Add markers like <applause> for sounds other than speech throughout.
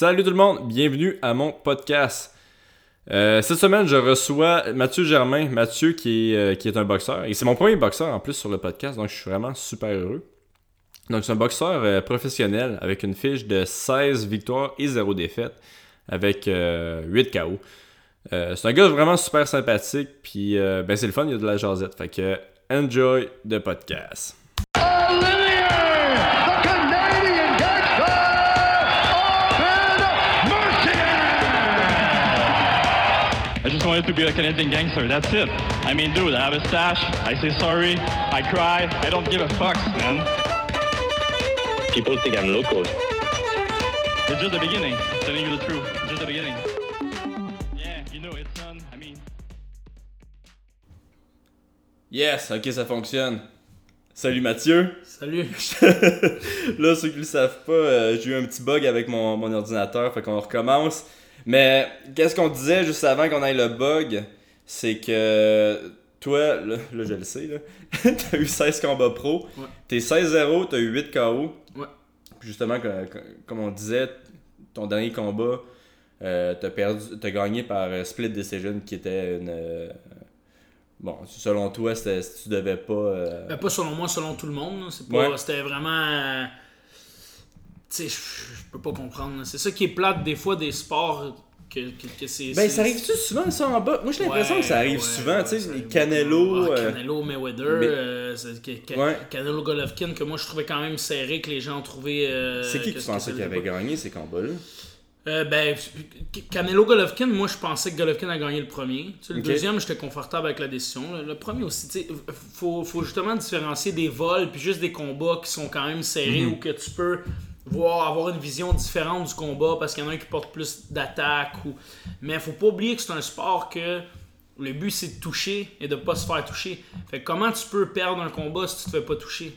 Salut tout le monde, bienvenue à mon podcast. Euh, cette semaine, je reçois Mathieu Germain. Mathieu qui est, euh, qui est un boxeur. Et c'est mon premier boxeur en plus sur le podcast, donc je suis vraiment super heureux. Donc c'est un boxeur euh, professionnel avec une fiche de 16 victoires et 0 défaites avec 8 KO. c'est un gars vraiment super sympathique, puis ben c'est le fun, il y a de la jasette. Fait que enjoy the podcast. Wanted to be a Canadian gangster. That's it. I mean, dude, I have a stash. I say sorry. I cry. I don't give a fuck, man. People think I'm local. It's just the beginning. I'm telling you the truth. It's just the beginning. Yeah, you know, it's done. I mean. Yes, ok, ça fonctionne. Salut Mathieu. Salut. <laughs> Là, ceux qui le savent pas, euh, j'ai eu un petit bug avec mon, mon ordinateur, fait qu'on recommence. Mais qu'est-ce qu'on disait juste avant qu'on aille le bug, c'est que toi, là, je le sais, là, <laughs> t'as eu 16 combats pro, ouais. t'es 16-0, t'as eu 8 KO. Ouais. Justement, comme on disait, ton dernier combat, euh, t'as perdu, t'as gagné par euh, split decision qui était une. Euh, bon, selon toi, tu devais pas. Ben, pas selon moi, selon tout le monde. C'était vraiment sais, je peux pas comprendre. C'est ça qui est plate des fois des sports que, que, c'est. Ben, ça arrive-tu souvent ça en bas? Moi, j'ai l'impression que ça arrive souvent, tu sais, Canelo. Ah, euh, Canelo Mayweather, Mais... euh, Canelo Golovkin, que moi je trouvais quand même serré, que les gens ont trouvé. Euh, c'est qui que tu pensais qu'il avait gagné ces combats-là euh, ben, Canelo Golovkin, moi je pensais que Golovkin a gagné le premier. Tu sais, le deuxième, j'étais confortable avec la décision. Le premier aussi, tu sais, faut, faut justement différencier des vols puis juste des combats qui sont quand même serrés mm-hmm. ou que tu peux voir avoir une vision différente du combat parce qu'il y en a un qui porte plus d'attaque ou mais faut pas oublier que c'est un sport que le but c'est de toucher et de pas se faire toucher. Fait comment tu peux perdre un combat si tu te fais pas toucher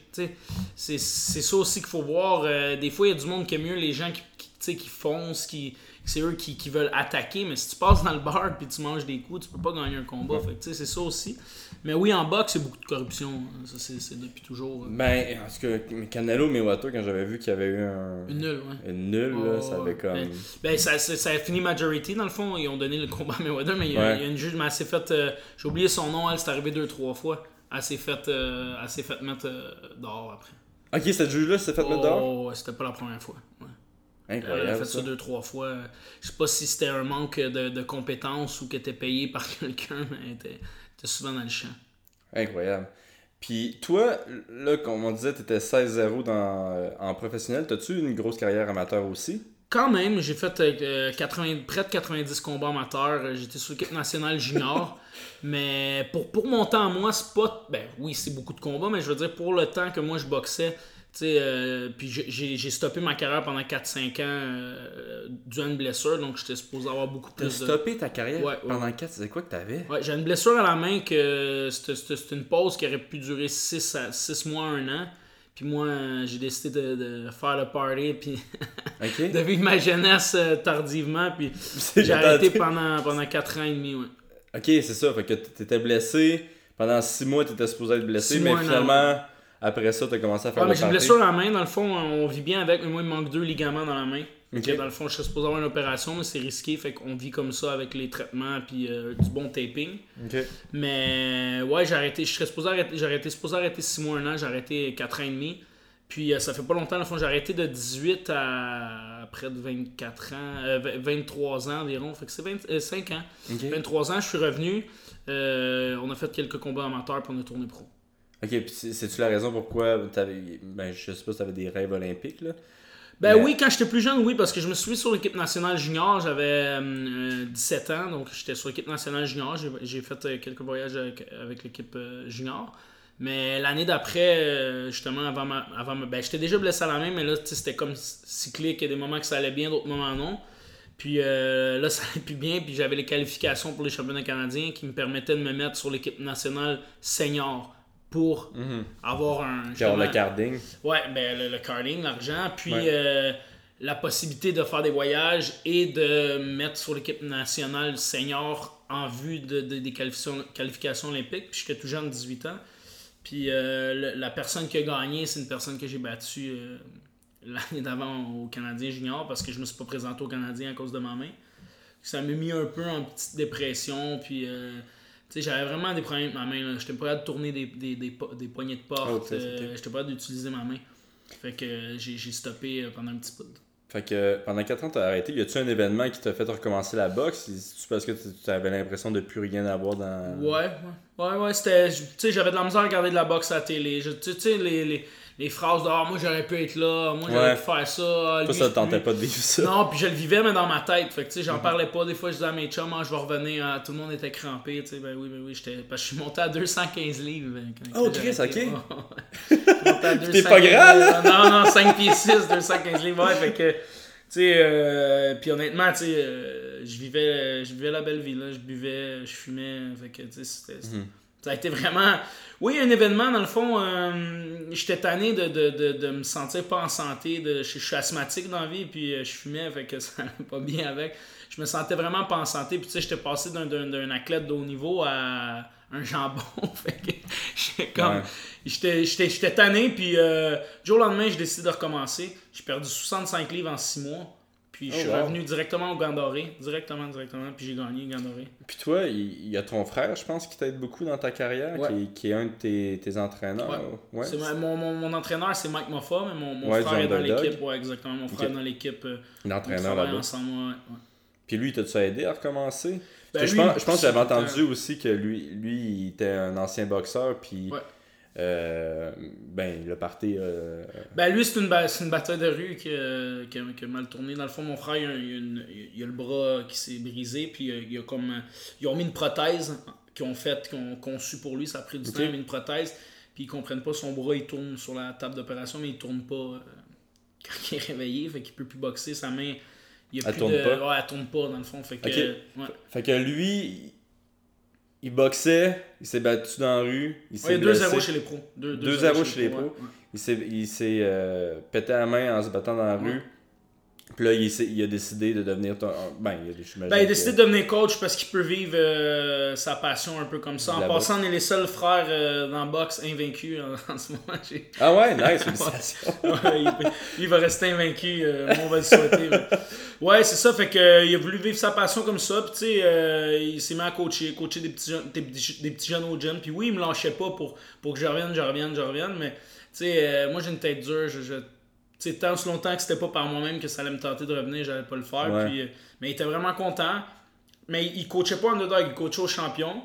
C'est ça aussi qu'il faut voir. Euh, des fois, il y a du monde qui aime mieux les gens qui, qui, qui foncent, qui, c'est eux qui, qui, veulent attaquer, mais si tu passes dans le bar <laughs> puis tu manges des coups, tu peux pas gagner un combat. Fait c'est ça aussi. Mais oui, en boxe, c'est beaucoup de corruption. Ça, c'est depuis toujours. Ben, parce que Canelo Mayweather, quand j'avais vu qu'il y avait eu un. Une nulle, ouais. Une nulle, là, ça avait comme. Ben, ben ça, ça, a fini majority, dans le fond. Ils ont donné le combat à Mayweather, mais il y a, une juge, mais elle s'est faite. Euh, j'ai oublié son nom, elle, c'est arrivé deux, trois fois. Elle s'est faite euh, fait mettre euh, dehors après. Ok, cette juge-là s'est faite mettre dehors? Oh, c'était pas la première fois. Ouais. Elle a fait ça, deux, trois fois. Je sais pas si c'était un manque de, de compétences ou qu'elle était payée par <laughs> quelqu'un, mais elle était, souvent dans le champ. Incroyable. Puis toi, là, comme on disait, tu étais 16-0 dans, en professionnel. T'as-tu une grosse carrière amateur aussi? Quand même, j'ai fait 80, euh, près de 90 combats amateurs. J'étais sur l'équipe nationale junior. <laughs> mais pour, pour mon temps, moi, c'est pas. Ben oui, c'est beaucoup de combats, mais je veux dire, pour le temps que moi je boxais, euh, puis j'ai stoppé ma carrière pendant 4-5 ans euh, dû à une blessure, donc j'étais supposé avoir beaucoup plus. T'as stoppé ta carrière pendant 4 C'est quoi que t'avais? Ouais, j'ai une blessure à la main que c'était une pause qui aurait pu durer 6, à, 6 mois, 1 an. Puis moi, j'ai décidé de, faire le party, puis <laughs> de vivre ma jeunesse euh, tardivement, puis <laughs> j'ai arrêté pendant, pendant 4 ans et demi. Ouais. Ok, c'est ça, fait que t'étais blessé, pendant 6 mois, t'étais supposé être blessé, mais finalement. Après ça, tu as commencé à faire ouais, mais j'ai une blessure à la main, dans le fond, on vit bien avec, mais moi, il me manque deux ligaments dans la main. Dans le fond, je suis supposé avoir une opération, mais c'est risqué, fait qu'on vit comme ça avec les traitements puis euh, du bon taping. Mais ouais, j'ai arrêté, je serais supposé arrêter, j'ai arrêté, supposé arrêter 6 mois, 1 an, j'ai arrêté 4 ans et demi. Puis euh, ça fait pas longtemps, dans le fond, j'ai arrêté de 18 à près de 24 ans, 23 euh, ans environ, fait que c'est 25 ans. 23 ans, je suis revenu, on a fait quelques combats amateurs pour on a tourné pro. Ok, puis c'est-tu la raison pourquoi t'avais. Ben, je sais pas si t'avais des rêves olympiques, là? Ben oui, quand j'étais plus jeune, oui, parce que je me suis sur l'équipe nationale junior, j'avais 17 euh, ans, donc j'étais sur l'équipe nationale junior, j'ai fait euh, quelques voyages avec, l'équipe euh, junior. Mais l'année d'après, justement, avant ma, avant ben j'étais déjà blessé à la main, mais là, c'était comme cyclique, il y a des moments que ça allait bien, d'autres moments non. Puis là, <laughs> ça allait plus bien, puis j'avais les qualifications pour les championnats canadiens qui me permettaient de me mettre sur l'équipe nationale senior pour mhm. avoir un. Genre le carding. Ouais, ben, le, carding, l'argent. Puis euh, la possibilité de faire des voyages et de mettre sur l'équipe nationale senior en vue de, des qualifications, qualifications olympiques. Puis j'étais tout jeune, 18 ans. Puis euh, la personne qui a gagné, c'est une personne que j'ai battue l'année d'avant au Canadien junior parce que je me suis pas présenté au Canadien à cause de ma main. Ça m'a mis un peu en petite dépression. Puis, euh, j'avais vraiment des problèmes avec ma main. J'étais pas capable de tourner des, des, des, po- des poignées de porte. Oh, euh. J'étais pas capable d'utiliser ma main. Fait que euh, j'ai stoppé euh, pendant un petit bout. Fait que pendant 4 ans, t'as arrêté. Y a-tu un événement qui t'a fait recommencer la boxe? C'est parce que tu avais l'impression de plus rien avoir dans. Ouais, ouais. Ouais, ouais, c'était. Tu sais, j'avais de la misère à regarder de la boxe à la télé. Tu sais, les, les, les phrases de Ah, moi j'aurais pu être là, moi j'aurais Ouais. pu faire ça. Toi, lui, ça te tentait lui- pas de vivre ça. Non, puis je le vivais, mais dans ma tête. Fait que, tu sais, j'en parlais pas. Des fois, je disais à mes chums, Ah, je vais revenir. Ah, tout le monde était crampé. Tu sais, ben oui, ben oui. j'étais- Parce que je suis monté à 215 livres. ben, quand- Oh, Chris, ok. <laughs> T'es pas 215 grand, là? Non, non, 5 pieds 6, 215 livres. Ouais, fait que. Tu sais, euh, puis honnêtement, tu sais, euh, je vivais, je vivais la belle vie, là. Je buvais, je fumais. Fait que, tu sais, c'était. Mhm. Ça a été vraiment. Oui, un événement, dans le fond, euh, j'étais tanné de, de, de, de me sentir pas en santé. De, je, je suis asthmatique dans la vie, puis euh, je fumais, fait que <laughs> ça allait pas bien avec. Je me sentais vraiment pas en santé, puis tu sais, j'étais passé d'un, d'un, d'un athlète de haut niveau à un jambon. <laughs> fait que j'étais comme. Ouais. J'étais, tanné, puis euh, du jour au lendemain, j'ai décidé de recommencer. J'ai perdu 65 livres en 6 mois. Puis je Oh, suis wow. revenu directement au Gant Doré. Directement, directement. Puis j'ai gagné Gant Doré. Puis toi, il y a ton frère, je pense, qui t'aide beaucoup dans ta carrière, Ouais. qui, est- qui est un de tes, tes entraîneurs. Ouais. C'est mon, mon, entraîneur, c'est Mike Moffa, mais mon, mon frère est dans l'équipe. Ouais, exactement. Mon frère est dans l'équipe. euh, L'entraîneur là-bas. ensemble. Puis lui, t'as-tu aidé à recommencer? Ben, lui, je, pense, je pense que j'avais entendu aussi que lui, lui, il était un ancien boxeur, puis Ouais. Euh, ben, le parti. euh, Ben lui, c'est une, ba- c'est une bataille de rue qui, a- qui, a, qui a mal tourné. Dans le fond, mon frère, il a, a une- il a le bras qui s'est brisé, puis euh, il a comme, euh, ils ont mis une prothèse qu'ils ont faite, qu'ils ont conçue pour lui. Ça a pris du temps, ils ont mis une prothèse, puis ils comprennent pas, son bras, il tourne sur la table d'opération, mais il tourne pas euh, <laughs> quand il est réveillé, fait qu'il peut plus boxer. Sa main, il y a Elle plus tourne de... pas? Ouais, elle tourne pas, dans le fond. Fait que, Ok. ouais. Fait que lui, il boxait, il s'est battu dans la rue, il s'est Ouais, il y a 2-0 blessé. chez les pros. 2-0 2-0 chez les pros. ouais. Il s'est, il s'est euh, pété la main en se battant dans la Ouais. rue. Puis là, il, a décidé de devenir ton. Ben, il a, j'imagine Ben, il a décidé de devenir coach parce qu'il peut vivre euh, sa passion un peu comme ça. En La passant, on est les seuls frères euh, dans le box invaincus en, <laughs> en ce moment. Ah ouais, nice. <laughs> Ouais, <laughs> il, va rester invaincu. euh, moi, on va le souhaiter. Ouais, c'est ça. Fait que, euh, il a voulu vivre sa passion comme ça. Puis, tu sais, euh, il s'est mis à coacher, coacher des petits, jeunes, des, petits, des petits jeunes au gym. Puis, oui, il me lâchait pas pour, pour que je revienne, je revienne, je revienne. Mais, tu sais, moi, j'ai une tête dure. Je, sais, tant si longtemps que c'était pas par moi-même que ça allait me tenter de revenir, j'allais pas le faire. Ouais. Puis, euh, mais il était vraiment content. Mais il coachait pas Underdog, il coachait au champion.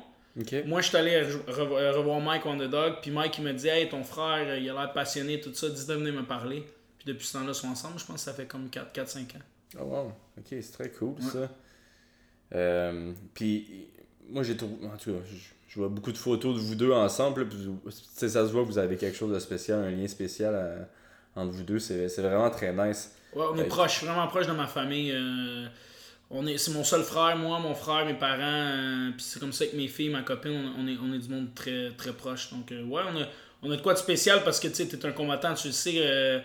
Moi, je suis allé re- re- revoir Mike Underdog, puis Mike, il me dit Hey, ton frère, euh, il a l'air passionné, tout ça, dis de venir me parler. Puis depuis ce temps-là, ils sont ensemble, je pense que ça fait comme 4-5 ans. Oh wow, ok, c'est très cool ça. Euh, puis, moi j'ai trouvé. En tout cas, je, vois beaucoup de photos de vous deux ensemble. là, puis ça se voit que vous avez quelque chose de spécial, un lien spécial à- entre vous deux. C'est c'est vraiment très nice. Ouais, on est proche, vraiment proche de ma famille. euh, on est, c'est mon seul frère, moi, mon frère, mes parents. euh, puis c'est comme ça avec mes filles, ma copine, on, on est, on est du monde très, très proche. Donc, euh, ouais, on a, on a de quoi de spécial parce que tu t'es un combattant, tu le sais.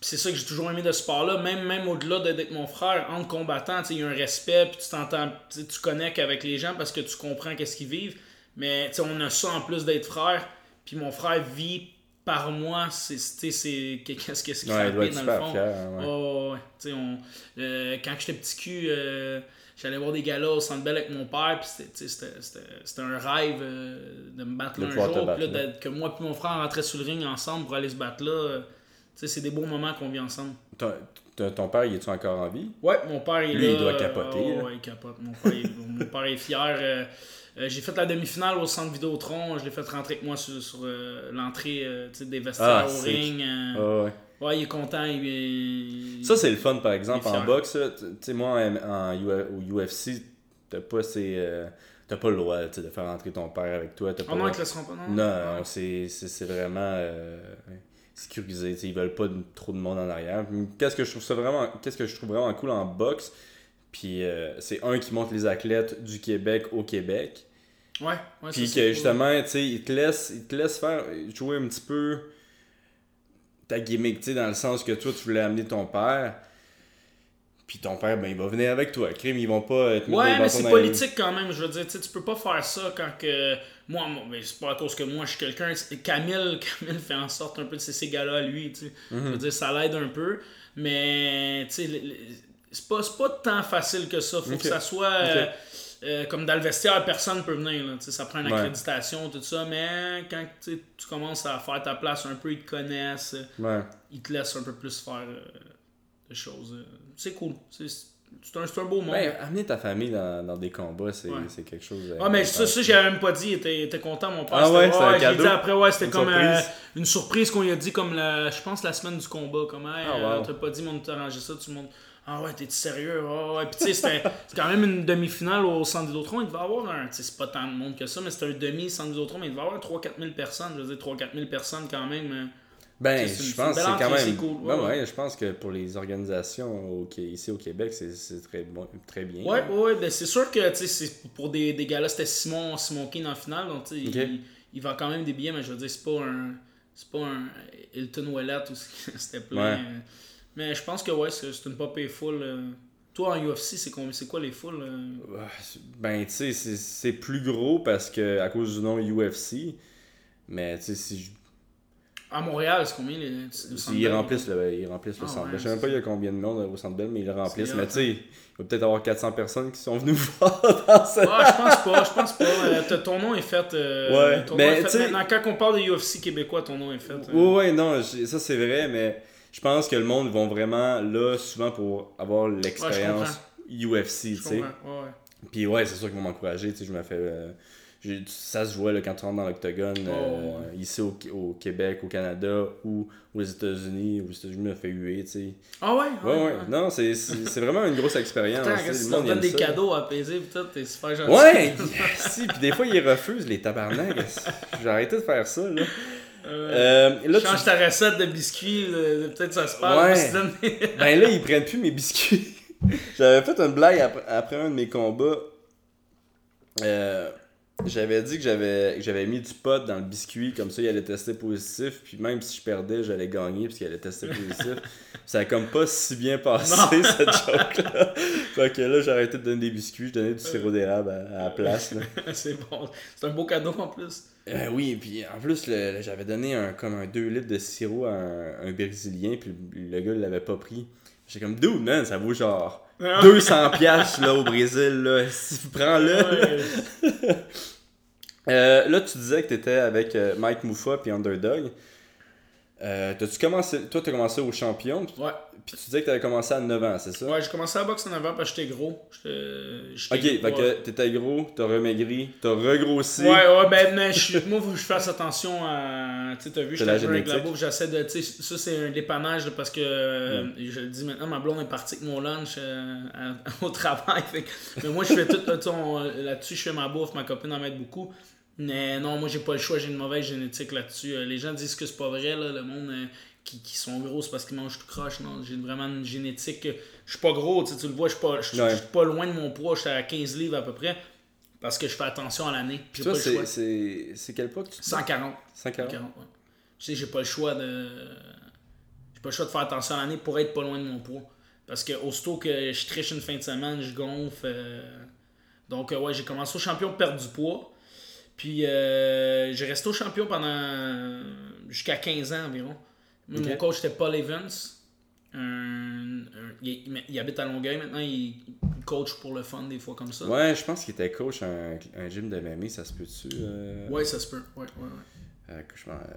c'est ça que j'ai toujours aimé de ce sport-là, même, même au-delà de- d'être mon frère, entre combattants, il y a un respect, puis tu t'entends, tu connectes avec les gens parce que tu comprends qu'est-ce qu'ils vivent. Mais on a ça en plus d'être frère, puis mon frère vit par moi, c'est, qu'est-ce que c'est qui Ouais, fait dans le fond. fier. ouais. Oh, ouais. On, euh, quand j'étais petit cul, euh, j'allais voir des galas au Centre Bell avec mon père, puis c'était- un rêve euh, de me battre là un jour, battre, là, que moi et mon frère rentraient sur le ring ensemble pour aller se battre là. euh, c'est des beaux moments qu'on vit ensemble. Ton, ton- père, il est-tu encore en vie? Ouais, mon père il est Lui, là. il doit capoter, oh, il capote. Mon père, il- mon père est fier. Euh, j'ai fait la demi-finale au centre Vidéotron. Je l'ai fait rentrer avec moi sur, sur, euh, l'entrée euh, des vestiaires Ah, au ring. Ah ouais. Ouais, il est content. Il, il- Ça, c'est le fun, par exemple, en boxe. Tu sais, moi, en, au UFC, t'as pas, ces, t'as pas le droit de faire entrer ton père avec toi. T'as pas Oh le non, ils te laisseront pas, non? Non, non, c'est c'est- c'est vraiment sécurisé. tu sais, Ils veulent pas de- trop de monde en arrière. Qu'est-ce que je trouve ça vraiment, qu'est-ce que je trouve vraiment cool en boxe, puis euh, c'est un qui montre les athlètes du Québec au Québec. Ouais, ouais, Puis que justement, tu sais, il te laisse, il te laisse faire jouer un petit peu ta gimmick, tu sais, dans le sens que toi, tu voulais amener ton père. Puis ton père, ben, il va venir avec toi. Crime, ils vont pas te mettre Ouais, mais c'est politique quand même. Je veux dire, tu peux pas faire ça quand que. Moi, mais c'est pas à cause que moi je suis quelqu'un. Camille, <laughs> Camille fait en sorte un peu de ces gars-là à lui. Tu sais. Je Mhm. veux dire, ça l'aide un peu. Mais, tu sais, c'est pas, pas tant facile que ça. Faut que ça soit. euh, euh, comme dans le vestiaire, personne peut venir. Là. Ça prend une Ouais. accréditation, tout ça. Mais quand tu commences à faire ta place un peu, ils te connaissent. Ouais. Ils te laissent un peu plus faire euh, des choses. C'est cool. C'est un, un beau monde. Ben, amener ta famille dans, dans des combats, c'est Ouais. quelque chose. Ah, mais ça, ça j'avais même pas dit. Il était, content, mon père. Ah ouais, c'est un j'ai cadeau. dit après, ouais, c'était comme surprise. euh, une surprise qu'on lui a dit, comme je pense la semaine du combat. Comme, hey, Ah, wow. t'as pas dit, mais on t'a arrangé ça. Tout le monde, ah ouais, t'es sérieux? Ah ouais. Puis tu sais, c'était c'est quand même une demi-finale au centre Vidéotron. Il devait avoir un, c'est pas tant de monde que ça, mais c'était un demi centre Vidéotron, mais il devait avoir 3-4 000 personnes. Je veux dire, 3-4 000 personnes quand même. euh. Ben, je pense que c'est quand même. cool. Ben Ouais, ouais, je pense que pour les organisations au, ici au Québec, c'est très, bon, très bien. Ouais, ouais, ouais, ben c'est sûr que pour des, des gars-là, c'était Simon, Simon Keane en finale, donc tu sais, Ok. il, il vend quand même des billets, mais je veux dire, c'est pas un. C'est pas un Hilton Wallet où <laughs> c'était plein. Ouais. Euh. Mais je pense que ouais, c'est une pop full. euh. Toi en UFC, c'est combien- c'est quoi les foules euh? Ah, c'est- Ben, tu sais, c'est- plus gros parce que à cause du nom UFC. Mais, tu sais, si je- À Montréal, c'est combien les. le Centre ils remplissent le, ils remplissent le Ah centre ouais. Je sais même pas il y a combien de monde au centre Bell, mais ils le remplissent. Mais tu sais, il va peut-être avoir 400 personnes qui sont venues <laughs> voir dans ce. Ah, je pense pas, je pense pas. Euh, ton nom est fait. euh, Ouais, ton mais nom est fait tu sais- maintenant. Quand on parle de UFC québécois, ton nom est fait. euh. Ouais, ouais, non, ça c'est vrai, mais je pense que le monde vont vraiment là souvent pour avoir l'expérience UFC, tu sais. comprends, ouais, ouais. Puis ouais, c'est sûr qu'ils vont m'encourager, tu sais, je me fais... euh, ça se voit là, quand tu rentres dans l'octogone, euh, Oh, ouais. ici au, au Québec, au Canada ou aux États-Unis. Aux États-Unis, me fais huer, tu sais. Ah ouais? Ouais, ouais, non, c'est vraiment une grosse expérience. Leur monde donnes aime des ça. cadeaux à apaiser, tout, t'es super gentil. Ouais, <laughs> si, puis des fois ils refusent les tabarnak. <laughs> J'ai arrêté de faire ça, là. Euh, là, tu- Change ta recette de biscuits, peut-être ça se passe. Ouais. Ben là, ils prennent plus mes biscuits. <laughs> J'avais fait une blague après, après un de mes combats. Euh, j'avais dit que j'avais j'avais mis du pot dans le biscuit, comme ça il allait tester positif, puis même si je perdais, j'allais gagner parce qu'il allait tester positif. <laughs> ça a comme pas si bien passé cette joke-là. fait que là, j'ai arrêté de donner des biscuits, je donnais du sirop d'érable à, à la place. <laughs> c'est bon. C'est un beau cadeau en plus. Euh, oui, puis en plus, j'avais donné un, comme un 2 litres de sirop à un, un Brésilien, puis le, le gars il l'avait pas pris. J'étais comme, dude, man, ça vaut genre 200 piastres là, au Brésil, là. <laughs> Si tu prends le. Ouais. Euh, là, tu disais que t'étais avec euh, Mike Muffa puis Underdog. Euh, T'as-tu commencé. Toi, t'as commencé au champion, Ouais. puis tu disais que t'avais commencé à 9 ans, c'est ça? Ouais, j'ai commencé à boxe en avant parce que j'étais gros. J'étais- j'étais Ok, fait gros, que t'étais gros, t'as remaigri, t'as regrossi. Ouais, ouais, ben, mais je moi, faut que je fasse attention à. Tu sais, t'as vu, C'est la j'étais avec la bouffe, j'essaie de. Tu sais, ça, c'est un dépannage parce que. euh, Je le dis maintenant, ma blonde est partie avec mon lunch euh, à- <laughs> au travail. fait mais moi, je fais tout. tu Là-dessus, je fais ma bouffe, ma copine en m'aide beaucoup. Mais non, moi, j'ai pas le choix, j'ai une mauvaise génétique là-dessus. Euh, Les gens disent que c'est pas vrai, là, le monde. euh, qui, qui sont gros, c'est parce qu'ils mangent tout croche. Non, j'ai vraiment une génétique. que- Je suis pas gros, tu sais, tu le vois, je suis pas, je- Ouais. pas loin de mon poids, je suis à 15 livres à peu près. Parce que je fais attention à l'année. Puis J'ai toi, pas le choix. c'est- quel poids que tu 140. 140. 140, ouais. Je sais, j'ai pas le choix de. J'ai pas le choix de faire attention à l'année pour être pas loin de mon poids. Parce que aussitôt que je triche une fin de semaine, je gonfle. euh, Donc, euh, ouais, j'ai commencé au champion de perdre du poids. Puis, euh, j'ai resté au champion pendant. jusqu'à 15 ans environ. Mon coach, c'était Paul Evans. Un- un- il, il habite à Longueuil maintenant, il, il coach pour le fun des fois comme ça. Ouais, je pense qu'il était coach à un, un gym de MMA, ça se peut-tu? Euh... Ouais, ça se peut. Ouais, ouais, ouais. euh,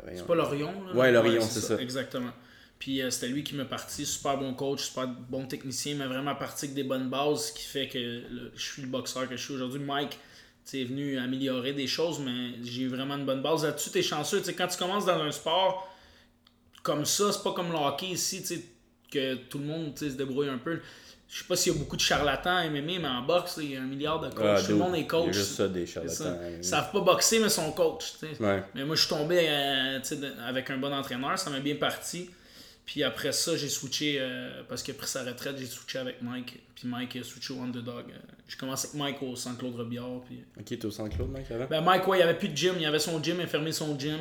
voyons. C'est pas l'Orion, là? Ouais, l'Orion, c'est ça. Exactement. Puis euh, c'était lui qui m'a parti, super bon coach, super bon technicien, mais vraiment parti avec des bonnes bases, ce qui fait que je suis le boxeur que je suis aujourd'hui. Mike, tu sais, est venu améliorer des choses, mais j'ai eu vraiment une bonne base. Là-dessus, t'es chanceux. Quand tu commences dans un sport comme ça, c'est pas comme le hockey ici, que tout le monde se débrouille un peu. Je sais pas s'il y a beaucoup de charlatans à MMA, mais en boxe, il y a un milliard de coachs. Ah, tout le monde est Il coach. y a juste ça, des C'est charlatans. ça. Ils savent pas boxer, mais sont coach. Ouais. Mais moi, je suis tombé euh, avec un bon entraîneur, ça m'a bien parti. Puis après ça, j'ai switché, euh, parce qu'il a pris sa retraite, j'ai switché avec Mike. Puis Mike a switché au Underdog. Euh, J'ai commencé avec Mike au Centre-Claude Robillard. Puis... Ok, t'es au Centre-Claude, mec, avant? Ben Mike, ouais, il n'y avait plus de gym. Il avait son gym, il a fermé son gym.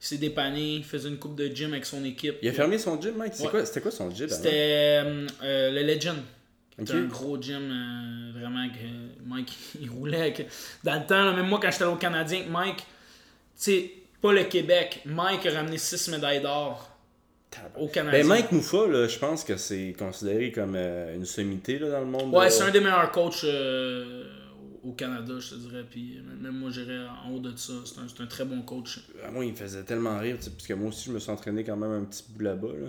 Il s'est dépanné, il faisait une coupe de gym avec son équipe. Il a fermé son gym. C'est Ouais. quoi- C'était quoi son gym? C'était euh, euh, le Legend. C'était un gros gym, euh, vraiment, que Mike, <laughs> il roulait. avec- Dans le temps, là, même moi, quand j'étais au Canadien, Mike, tu sais, pas le Québec, Mike a ramené 6 médailles d'or au Canadien. Ben, Mike là, je pense que c'est considéré comme euh, une sommité là, dans le monde. Ouais, de- c'est un des meilleurs coachs euh, au Canada, je te dirais. Puis même moi, j'irais en haut de ça. C'est un, un très bon coach. Ah, Moi, il me faisait tellement rire, parce que moi aussi, je me suis entraîné quand même un petit bout là-bas. Là.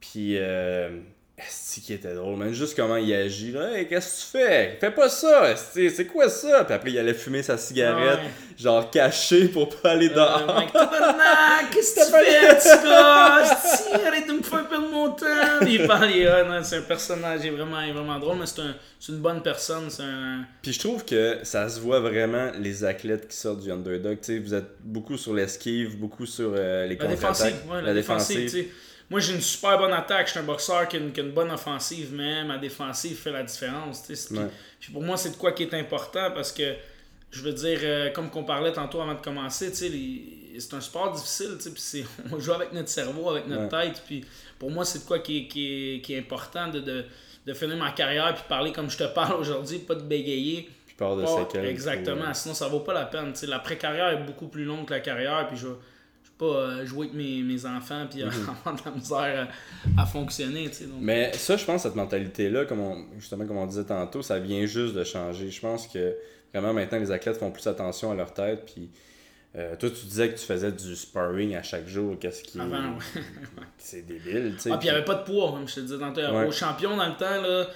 Puis, euh, esti qui était drôle, man. Juste comment il agit. Là. Hey, qu'est-ce que tu fais? Fais pas ça, esti, c'est quoi ça? Puis après, il allait fumer sa cigarette, Ouais. genre caché pour pas aller Euh, dehors. <laughs> Qu'est-ce que tu fais, petit gars? Esti, Arrête de me faire perdre mon temps. Il parle, il non, c'est un personnage, il est vraiment, il est vraiment drôle, mais c'est un, c'est une bonne personne. C'est un. Puis je trouve que ça se voit vraiment les athlètes qui sortent du underdog. Tu sais, vous êtes beaucoup sur l'esquive, beaucoup sur euh, les La contre-attaques. défensive, ouais, la, défensive. tu sais. Moi, j'ai une super bonne attaque. Je suis un boxeur qui a, une, qui a une bonne offensive, mais ma défensive fait la différence. Puis, Ouais. puis pour moi, c'est de quoi qui est important parce que, je veux dire, euh, comme qu'on parlait tantôt avant de commencer, les- c'est un sport difficile. Puis <laughs> on joue avec notre cerveau, avec notre tête. Puis pour moi, c'est de quoi qui est, qui est, qui est important de, de, de finir ma carrière puis parler comme je te parle aujourd'hui, pas de bégayer. Puis de séquelles. exactement, sinon ça vaut pas la peine. tu sais. L'après-carrière est beaucoup plus longue que la carrière, puis je pas euh, jouer avec mes, mes enfants puis euh, <laughs> avoir de la misère à, à fonctionner. tu sais, donc. Mais ça, je pense, cette mentalité-là, comme on- justement, comme on disait tantôt, ça vient juste de changer. Je pense que vraiment maintenant, les athlètes font plus attention à leur tête. Puis euh, toi, tu disais que tu faisais du sparring à chaque jour. Qu'est-ce qui. Avant, ouais. <laughs> C'est débile, tu sais. Ah, puis il n'y avait pas de poids, comme je te disais tantôt. Ouais. Au champion, dans le temps, là,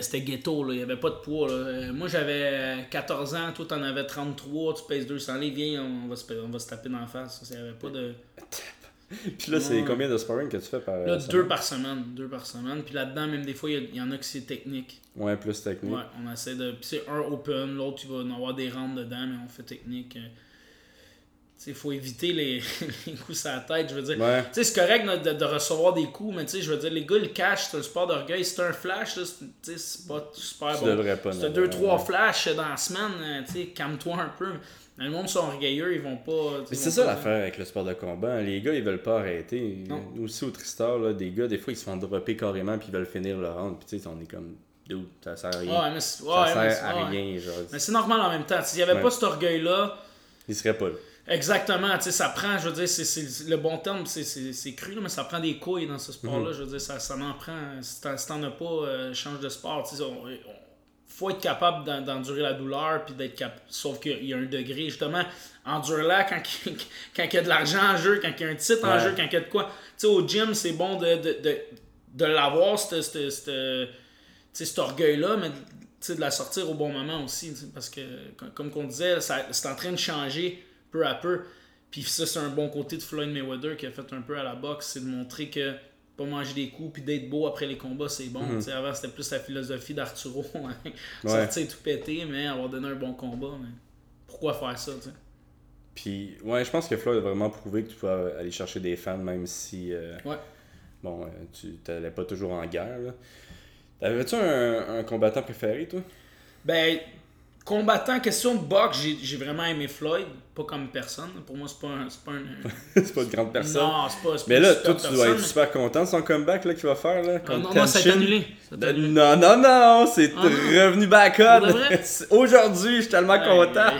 c'était, ghetto. là. Il n'y avait pas de poids. là. Euh, Moi, j'avais 14 ans, toi, t'en avais 33, tu pèses 200 livres, viens, on va se, on va se taper dans la face. Il n'y avait pas de. <laughs> Puis là, c'est combien de sparring que tu fais par. Là, semaine? deux par semaine. Deux par semaine. Puis là-dedans, même des fois, il y en a que c'est technique. Ouais, plus technique. Ouais, on essaie de. Puis c'est un open, l'autre, il va en avoir des rounds dedans, mais on fait technique. Il faut éviter les, <laughs> les coups sur la tête, je veux dire. Ouais. C'est correct de, recevoir des coups, mais je veux dire, les gars, le cash, c'est un sport d'orgueil. C'est un flash, c'est- c'est pas super Tu bon. t'as deux, trois ouais. flashs dans la semaine, euh, calme-toi un peu. Mais le monde sont orgueilleux, ils vont pas. Mais c'est ça l'affaire avec le sport de combat. Les gars, ils veulent pas arrêter. Non. Aussi au Tristar, là, des gars, des fois, ils se font dropper carrément puis ils veulent finir le round. Puis tu sais, on est comme, dude, ça sert à rien. Ouais, mais c'est ça sert c'est- à rien, genre. Mais c'est normal en même temps. S'il y avait pas cet orgueil-là, Ils seraient pas là. Exactement, tu sais, ça prend, je veux dire, c'est, c'est- le bon terme, c'est, c'est, c'est cru, là, mais ça prend des couilles dans ce Mhm. sport-là, je veux dire, ça, ça en prend. Si t'en, si t'en as pas, euh, change de sport, tu sais, on- on- faut être capable d'en- d'endurer la douleur, puis d'être capable, sauf qu'il y a un degré, justement, endure-la quand, <laughs> il- quand il y a de l'argent en jeu, quand il y a un titre en jeu, quand il y a de quoi. Tu sais, au gym, c'est bon de, de, de, de l'avoir, cet orgueil-là, mais de la sortir au bon moment aussi. Parce que, comme- comme qu'on disait, ça- c'est en train de changer peu à peu. Puis ça, c'est un bon côté de Floyd Mayweather qui a fait un peu à la boxe, c'est de montrer que pas manger des coups puis d'être beau après les combats, c'est bon. Sais, Avant, c'était plus la philosophie d'Arturo. <laughs> hein. Sortir tout pété, mais avoir donné un bon combat. Mais pourquoi faire ça, tu sais? Puis, ouais, je pense que Floyd a vraiment prouvé que tu peux aller chercher des fans, même si, euh, Ouais. bon, euh, tu t'allais pas toujours en guerre. là. T'avais-tu un, un combattant préféré, toi? Ben, combattant, question de boxe, j'ai j'ai vraiment aimé Floyd, pas comme personne. Pour moi, c'est pas un. C'est pas un <laughs> C'est pas une grande personne. Non, c'est pas. c'est Mais pas là, toi, tu dois être mais- super content de son comeback là, qu'il va faire. Là, Ah, contre non, non, ça a été annulé. Non, non, non, c'est Ah, non. revenu back Pour on. de vrai? <laughs> Aujourd'hui, je suis tellement content.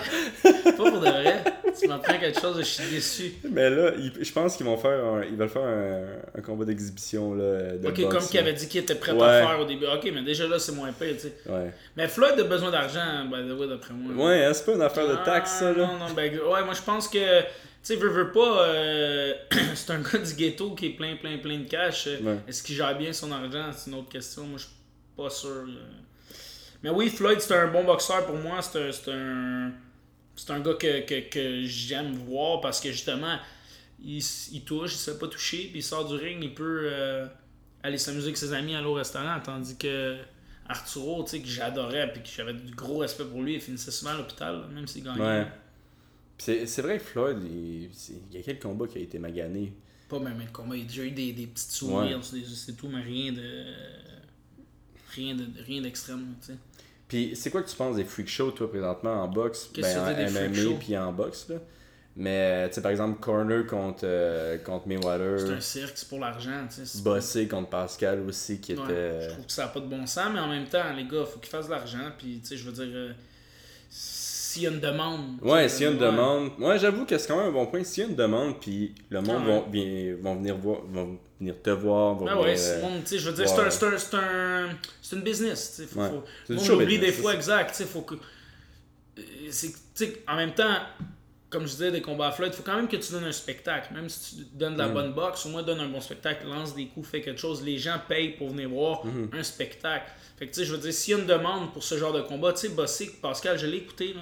Pas pour de vrai. <laughs> Tu m'apprends quelque chose, je suis déçu. Mais là, je pense qu'ils vont faire un, ils veulent faire un, un combat d'exhibition là, de Ok, boxe, comme qu'il avait dit qu'il était prêt Ouais. à faire au début. Ok, mais déjà là, c'est moins pire, tu sais. Ouais, Mais Floyd a besoin d'argent, by the way, d'après moi. ouais hein, c'est pas une affaire de taxe, ça, Ah, là. Non, non, ben, ouais, moi je pense que, tu sais, veut, veut pas, euh, <clears throat> c'est un gars du ghetto qui est plein, plein, plein de cash. Ouais. Est-ce qu'il gère bien son argent? C'est une autre question. Moi, je suis pas sûr. là. Mais oui, Floyd, c'est un bon boxeur pour moi. C'est un. C'est un, gars que, que, que j'aime voir parce que justement, il, il touche, il se fait pas toucher, puis il sort du ring, il peut euh, aller s'amuser avec ses amis, aller au restaurant, tandis que Arturo, tu sais, que j'adorais, puis que j'avais du gros respect pour lui, il finissait souvent à l'hôpital, même s'il gagnait. Ouais. C'est c'est vrai que Floyd, il, y a quel combat qui a été magané Pas même le combat, il a déjà eu des, des petits sourires, des- c'est tout, mais rien de. Rien de rien d'extrême, tu sais. Puis c'est quoi que tu penses des freak shows, toi, présentement, en boxe? Qu'est-ce Ben, que tu veux en MMA puis en boxe, là. Mais, tu sais, par exemple, Corner contre, euh, contre C'est un Mayweather, cirque, c'est pour l'argent. tu sais, Bossé contre Pascal aussi, qui Ouais, était. Je trouve que ça n'a pas de bon sens, mais en même temps, les gars, faut qu'ils fassent de l'argent. Puis, tu sais, je veux dire, euh, s'il y a une demande. Ouais, s'il y a une demande. Ouais, j'avoue que c'est quand même un bon point. S'il y a une demande, puis le monde Ah ouais. vient- vont venir voir, vont venir te voir, vont Ah venir, ouais, c'est euh, tu sais, je veux dire, c'est un, c'est un, c'est un, c'est une business, tu sais, faut, Ouais. faut- C'est show oublie des fois, c'est exact, tu sais, faut que, euh, c'est, tu sais, en même temps, comme je disais, des combats à flotte, il faut quand même que tu donnes un spectacle, même si tu donnes Mm. de la bonne boxe, au moins donne un bon spectacle, lance des coups, fais quelque chose, les gens payent pour venir voir Mm-hmm. un spectacle. Fait que, tu sais, je veux dire, s'il y a une demande pour ce genre de combat, tu sais, Bossy, Pascal, je l'ai écouté, là.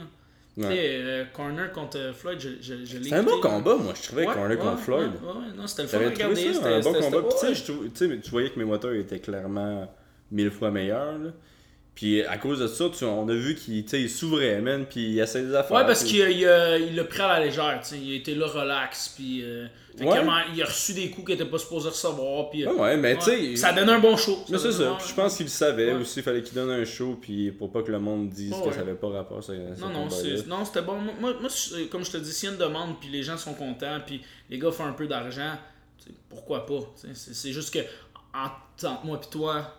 Tu sais, euh, Corner contre euh, Floyd, je, je, je l'ai C'est un bon combat, moi, je trouvais, Ouais, Corner contre ouais, Floyd. Ouais, ouais, non, c'était le fun trouvé regarder. c'était- un bon c'était- combat. Puis, tu ouais. sais, tu sais, tu voyais que Mayweather était clairement mille fois meilleur. là. Puis à cause de ça, tu- on a vu qu'il s'ouvrait, man, puis il essaie des affaires. Ouais, parce qu'il il a- il l'a pris à la légère, tu sais. Il été là relax, puis. euh, Ouais. il a reçu des coups qu'il était pas supposé recevoir, puis. euh, Ouais, ouais, mais tu sais. Ça donne un bon show. Mais c'est ça. ouais. Puis je pense qu'il le savait Ouais. aussi. Il fallait qu'il donne un show, puis pour pas que le monde dise Ouais, que ouais. ça avait pas rapport. Ça, Non, non, combat-là. c'est- non, c'était bon. Moi, comme je te dis, s'il y a une demande, puis les gens sont contents, puis les gars font un peu d'argent, pourquoi pas? C'est juste que, entre moi et toi,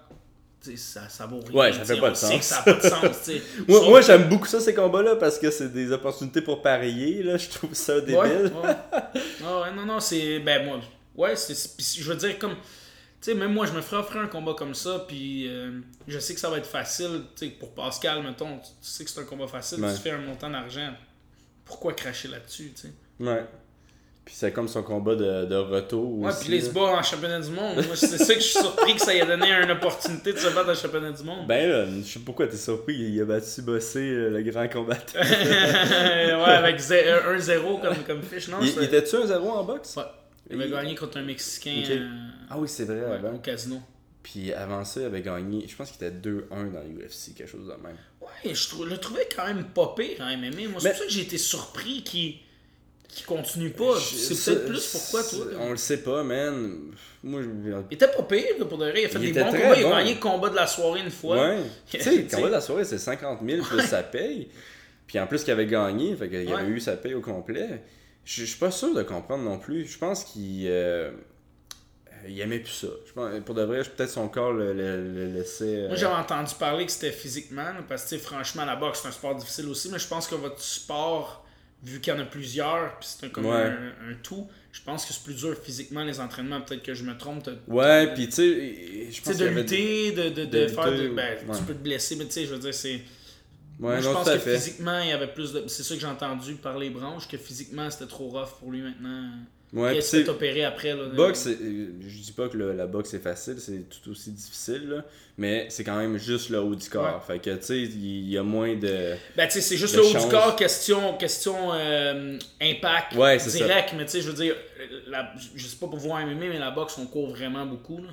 ça, ça vaut rien. Ouais, ça fait pas de sens. que ça n'a pas de sens, tu sais. <laughs> Moi, Sauf moi, que- j'aime beaucoup ça, ces combats-là, parce que c'est des opportunités pour parier. Là. Je trouve ça débile. Ouais, ouais. <laughs> Ah ouais, non, non, c'est. Ben, moi, ouais, c'est. Je veux dire, comme. Tu sais, même moi, je me ferais offrir un combat comme ça, puis euh, je sais que ça va être facile. Tu sais, pour Pascal, mettons, tu tu sais que c'est un combat facile, Ouais. tu fais un montant d'argent. Pourquoi cracher là-dessus, tu sais? Ouais. Puis c'est comme son combat de, de retour. Ouais, aussi, puis les se bat en championnat du monde. Moi, c'est ça que je suis surpris que ça ait donné une opportunité de se battre en championnat du monde. Ben là, je sais pas pourquoi t'es surpris. Il a battu Bossé, euh, le grand combattant. <laughs> ouais, avec zé- un 1-0 comme, comme fiche. Non, il, il était-tu un 0 en boxe? Ouais. Il avait gagné contre un Mexicain euh, Ah oui, c'est vrai, ouais, avant. au casino. Puis avant ça, il avait gagné, je pense qu'il était 2-1 dans l'UFC, quelque chose de même. Ouais, je trou- le trouvais quand même pas pire en MMA. Moi, c'est Mais- pour ça que j'ai été surpris qu'il qu'il continue pas. C'est peut-être plus pourquoi, toi. On le sait pas, man. Moi, je. Il était pas pire, là, pour de vrai. Il a fait Il des bons combats. Il a gagné le combat de la soirée une fois. Ouais. <laughs> tu sais, le combat de la soirée, c'est 50 000 plus sa paye. Puis en plus qu'il avait gagné, fait qu'il Ouais. avait eu sa paye au complet. Je suis pas sûr de comprendre non plus. Je pense qu'il. euh, il aimait plus ça. Je pense, pour de vrai, peut-être son corps le, le- le laissait. euh, Moi, j'avais entendu parler que c'était physiquement, parce que, franchement, la boxe, c'est un sport difficile aussi, mais je pense que votre sport, vu qu'il y en a plusieurs, puis c'est un, comme Ouais. un, un tout, je pense que c'est plus dur physiquement, les entraînements. Peut-être que je me trompe. Ouais, puis tu sais, je Tu pense sais, de lutter, de, de, de de faire. lutter, ben, ouais. Tu peux te blesser, mais tu sais, je veux dire, c'est. Ouais, Moi, je pense que fait. physiquement, il y avait plus de. C'est ça que j'ai entendu par les branches, que physiquement, c'était trop rough pour lui maintenant. Ouais, c'est- opéré après. Là, Boxe, je dis pas que le- la boxe est facile, c'est tout aussi difficile, là, mais c'est quand même juste le haut du corps. Fait que, tu sais, il y a moins de. Ben, tu sais, c'est juste le haut du corps, question, question euh, impact Ouais, c'est ça. direct. Mais tu sais, je veux dire, la, je sais pas pour voir MMA, mais la boxe, on court vraiment beaucoup. Là.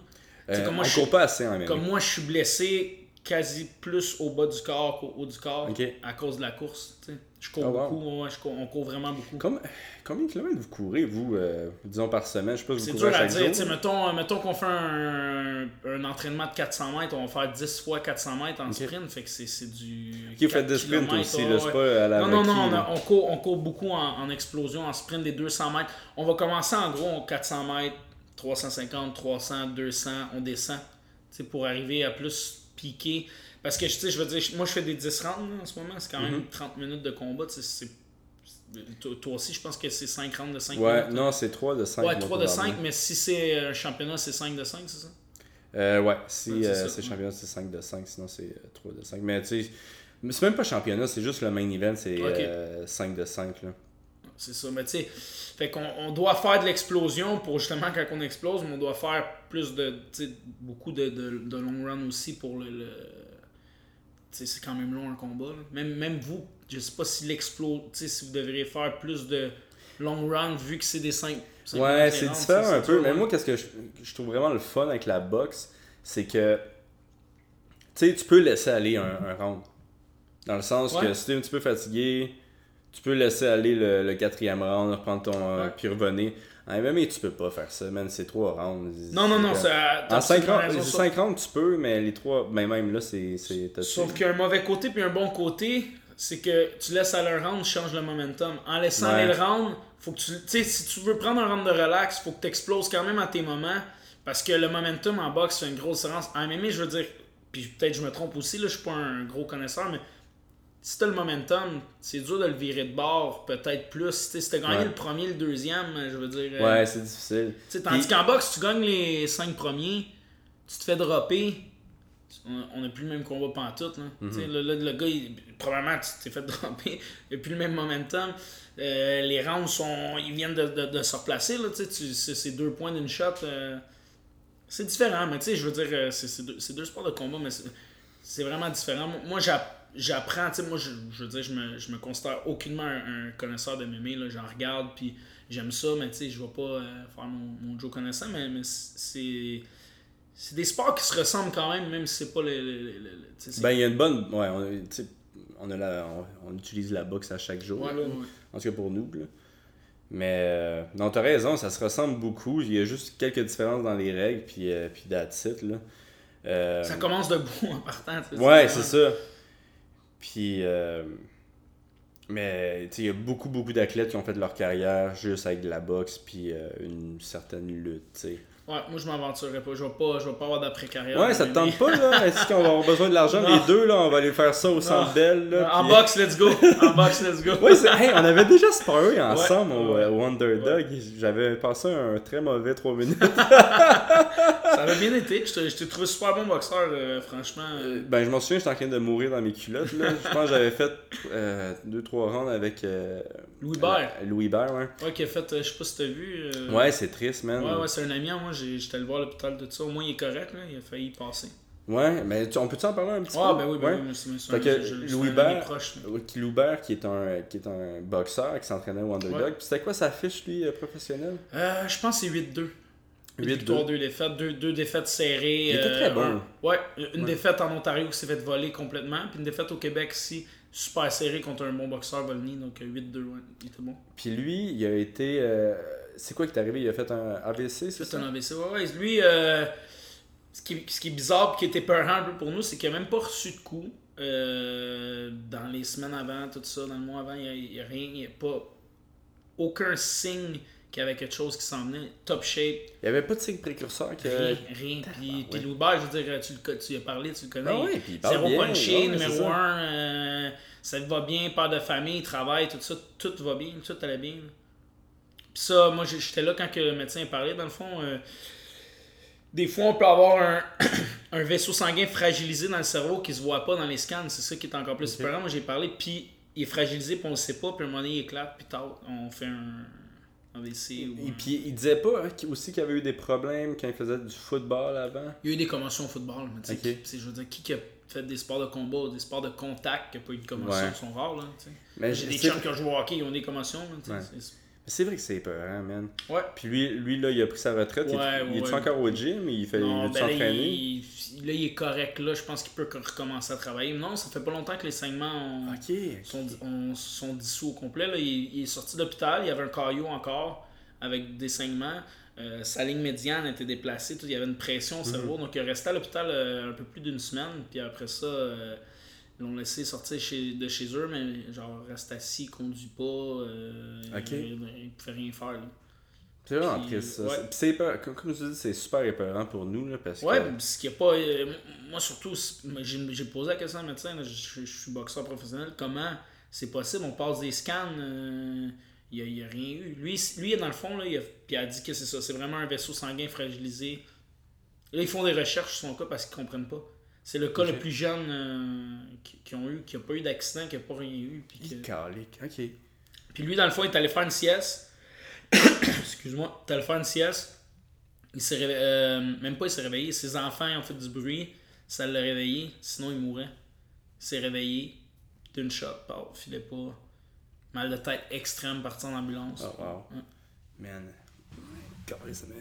Euh, comme moi, on je court suis- pas assez en même Comme moi, je suis blessé quasi plus au bas du corps qu'au haut du corps à cause de la course. tu sais. Je cours Oh, wow. beaucoup, je cours- on court vraiment beaucoup. Comme- combien de kilomètres vous courez, vous, euh, disons par semaine? Je sais pas si C'est vous dur courez à à chaque dire. tu sais, jour. Mettons, euh, mettons qu'on fait un, un entraînement de 400 mètres, on va faire 10 fois 400 mètres en sprint. Fait que c'est c'est du. Ok, vous faites 4 des sprints aussi, là, c'est pas à la Non, non, non, on, a- là. on court, on court beaucoup en, en explosion, en sprint des 200 mètres. On va commencer en gros en 400 mètres, 350, 300, 200, on descend. Pour arriver à plus piquer. Parce que tu sais, je veux dire, moi je fais des 10 rounds en ce moment, c'est quand Mhm. même 30 minutes de combat. c'est- Toi aussi, je pense que c'est 5 rounds de 5 Ouais, minutes. non, c'est 3 de 5. Ouais, 3 de 5, mais si c'est un championnat, c'est 5 de 5, c'est ça? Euh, ouais, si Ouais, c'est euh, c'est championnat, c'est 5 de 5, sinon c'est euh, 3 de 5. Mais tu sais, c'est même pas championnat, c'est juste le main event, c'est Ok. euh, 5 de 5. Là. C'est ça, mais tu sais, fait qu'on on doit faire de l'explosion pour justement quand on explose, mais on doit faire plus de, beaucoup de, de, de long run aussi pour le. C'est quand même long un combat. là. Même, même vous, je sais pas si l'explose, tu si vous devriez faire plus de long run vu que c'est des 5. Ouais, c'est différent un peu. Mais moi, qu'est-ce que je, je trouve vraiment le fun avec la boxe, c'est que tu tu peux laisser aller un, un round. Dans le sens que si t'es un petit peu fatigué, tu peux laisser aller le, le quatrième round, reprendre ton. euh, puis revenir. En MMA, tu peux pas faire ça, man. C'est trois rounds. Non, non, non, C'est- ça. En 5 absolument rounds, tu peux, mais les trois, ben même là, c'est. c'est- Sauf qu'il y a un mauvais côté puis un bon côté. c'est que tu laisses aller le round, change le momentum. En laissant Ouais. aller le round, faut que tu. Tu sais, si tu veux prendre un round de relax, faut que tu exploses quand même à tes moments. Parce que le momentum en boxe fait une grosse différence. En MMA, je veux dire, puis peut-être je me trompe aussi, là, je suis pas un gros connaisseur, mais si t'as le momentum, c'est dur de le virer de bord, peut-être plus. Tu sais, Si t'as gagné Ouais. le premier, le deuxième, je veux dire. euh, Ouais, c'est difficile. tu sais, tandis Puis- qu'en boxe, tu gagnes les 5 premiers, tu te fais dropper, on n'a plus le même combat pantoute. Là. Mhm. Là, le gars, il- probablement, tu t'es fait <laughs> dropper, il n'y a plus le même momentum. Euh, les rounds, sont, ils viennent de, de- de se replacer. Là, tu c'est deux points d'une shot. euh, c'est différent, mais tu sais, je veux dire, c'est deux, sports de combat, mais c'est- vraiment différent. Moi, Moi, j'app- j'apprends, tu sais, moi, je, je veux dire, je me, je me considère aucunement un, un connaisseur de MMA, là, j'en regarde, puis j'aime ça, mais tu sais, je vais pas euh, faire mon, mon Joe connaissant, mais, mais c'est... C'est des sports qui se ressemblent quand même, même si c'est pas le... le- le- le- tu sais, c'est- Ben, il y a une bonne. Ouais, on, on, a la, on, on utilise la boxe à chaque jour. Ouais, là. ouais, ouais. En tout cas pour nous. Là. Mais euh, non, t'as raison, ça se ressemble beaucoup. Il y a juste quelques différences dans les règles, puis, euh, puis that's it, là. Euh, Ça commence debout en partant. Ouais, c'est ça. Puis, euh, mais il y a beaucoup, beaucoup d'athlètes qui ont fait leur carrière juste avec de la boxe, puis euh, une certaine lutte. Ouais, moi je m'aventurerais pas. Je vais pas, je vais pas avoir d'après-carrière. Ouais, ça te tente pas, là? Est-ce qu'on va avoir besoin de l'argent? Les deux, là, on va aller faire ça au Centre Bell, là. En puis- boxe, let's go! En boxe, let's go! Ouais, hey, on avait déjà sparé ensemble au, Ouais. euh, Underdog. J'avais passé un très mauvais 3 minutes. <laughs> Ça avait bien été. Je te trouve super bon boxeur, euh, franchement. euh. ben, je m'en souviens, j'étais en train de mourir dans mes culottes. Là. Je pense que j'avais fait 2-3 rounds avec euh, Louis euh, Louis Baird, ouais. Ouais, qui a fait, je sais pas si t'as vu. Ouais, c'est triste, man. Ouais, ouais, c'est un ami à moi. J'étais allé voir l'hôpital de ça. Au moins, il est correct, là. Il a failli y passer. Ouais, mais tu- on peut-tu en parler un petit Ah, peu? ben oui, ben Ouais. oui, c'est Louis. Ouais, qui- est un, qui est un boxeur qui s'entraînait au Underdog. Ouais. Puis c'était quoi sa fiche, lui, euh, professionnelle? Euh, je pense que c'est 8-2. 8 8-2. victoires, 2 défaites, 2 deux, défaites serrées. Il était euh, très bon. un- ouais, une Ouais. défaite en Ontario qui s'est fait voler complètement, puis une défaite au Québec ici, super serrée contre un bon boxeur, Volny, donc euh, 8-2, ouais, il était bon. Puis lui, il a été... euh, c'est quoi qui est arrivé? Il a fait un AVC, c'est ça? un AVC, ouais, ouais. Lui, euh, ce, qui, ce qui est bizarre, puis qui était peurant un peu pour nous, c'est qu'il n'a même pas reçu de coups euh, dans les semaines avant, tout ça, dans le mois avant, il n'y a, rien, il n'y a pas aucun signe qu'il y avait quelque chose qui s'en venait. Top shape, Il n'y avait pas de signe précurseur que... Rien, rien. Puis, puis Loubert, je veux dire, tu, le, tu y as parlé, tu le connais. Ah ouais, puis il Zéro bien, punché, ouais, c'est numéro ça. 1, ça va bien, père de famille, travail, tout ça, tout va bien, tout allait bien. là. Puis ça, moi j'étais là quand que le médecin parlait, dans le fond. euh, des fois, on peut avoir un, <coughs> un vaisseau sanguin fragilisé dans le cerveau qui se voit pas dans les scans. C'est ça qui est encore plus super. Moi, j'ai parlé, puis il est fragilisé, puis on le sait pas, puis un moment donné, il éclate, puis tard, on fait un, AVC. Ou Et puis il disait pas hein, qu'il- aussi qu'il avait eu des problèmes quand il faisait du football avant? Il y a eu des commotions au football, mais tu sais, Ok. qui- je veux dire, qui, qui a fait des sports de combat ou des sports de contact qui n'a pas eu de commotion Ouais. sont rares, là. Mais J'ai des chums qui ont joué au hockey, ils ont des commotions, là, Ouais. C'est- C'est vrai que c'est peur, man. Ouais. Puis lui, lui là, il a pris sa retraite. il, Ouais, est- il est encore au gym? Il fait Non, il ben là, il, là, il est correct, là, je pense qu'il peut recommencer à travailler. Non, ça fait pas longtemps que les saignements ont- sont, ont- sont dissous au complet, là. Il, il est sorti de l'hôpital, il y avait un caillot encore avec des saignements. Euh, sa ligne médiane était déplacée, tout, il y avait une pression au cerveau, donc il est resté à l'hôpital euh, un peu plus d'une semaine, puis après ça, euh, ils l'ont laissé sortir chez, de chez eux, mais genre reste assis, conduit pas, euh, il, il pouvait rien faire. là. C'est vraiment Puis, triste, ouais. C'est Comme, comme je dis, c'est super épeurant pour nous, là, parce Ouais, que... ce qui pas. euh, moi, surtout, j'ai posé la question au médecin, là, je, suis boxeur professionnel, comment c'est possible? On passe des scans, euh, il n'y a, rien eu. Lui, dans le fond, là, il, a, il a dit que c'est ça, c'est vraiment un vaisseau sanguin fragilisé. Là, ils font des recherches sur son cas parce qu'ils comprennent pas. C'est le cas le plus jeune euh, qui, qui ont eu, qui n'a pas eu d'accident, qui n'a pas rien eu. Puis, que- ok. puis lui, dans le fond, il est allé faire une sieste. <coughs> Excuse-moi, il est allé faire une sieste. Il s'est réveillé. euh, même pas, il s'est réveillé. Ses enfants ont fait du bruit. Ça l'a réveillé. Sinon, il mourrait. Il s'est réveillé d'une shot. Paf, filait pas. Mal de tête extrême, parti en ambulance. Oh, wow. Man.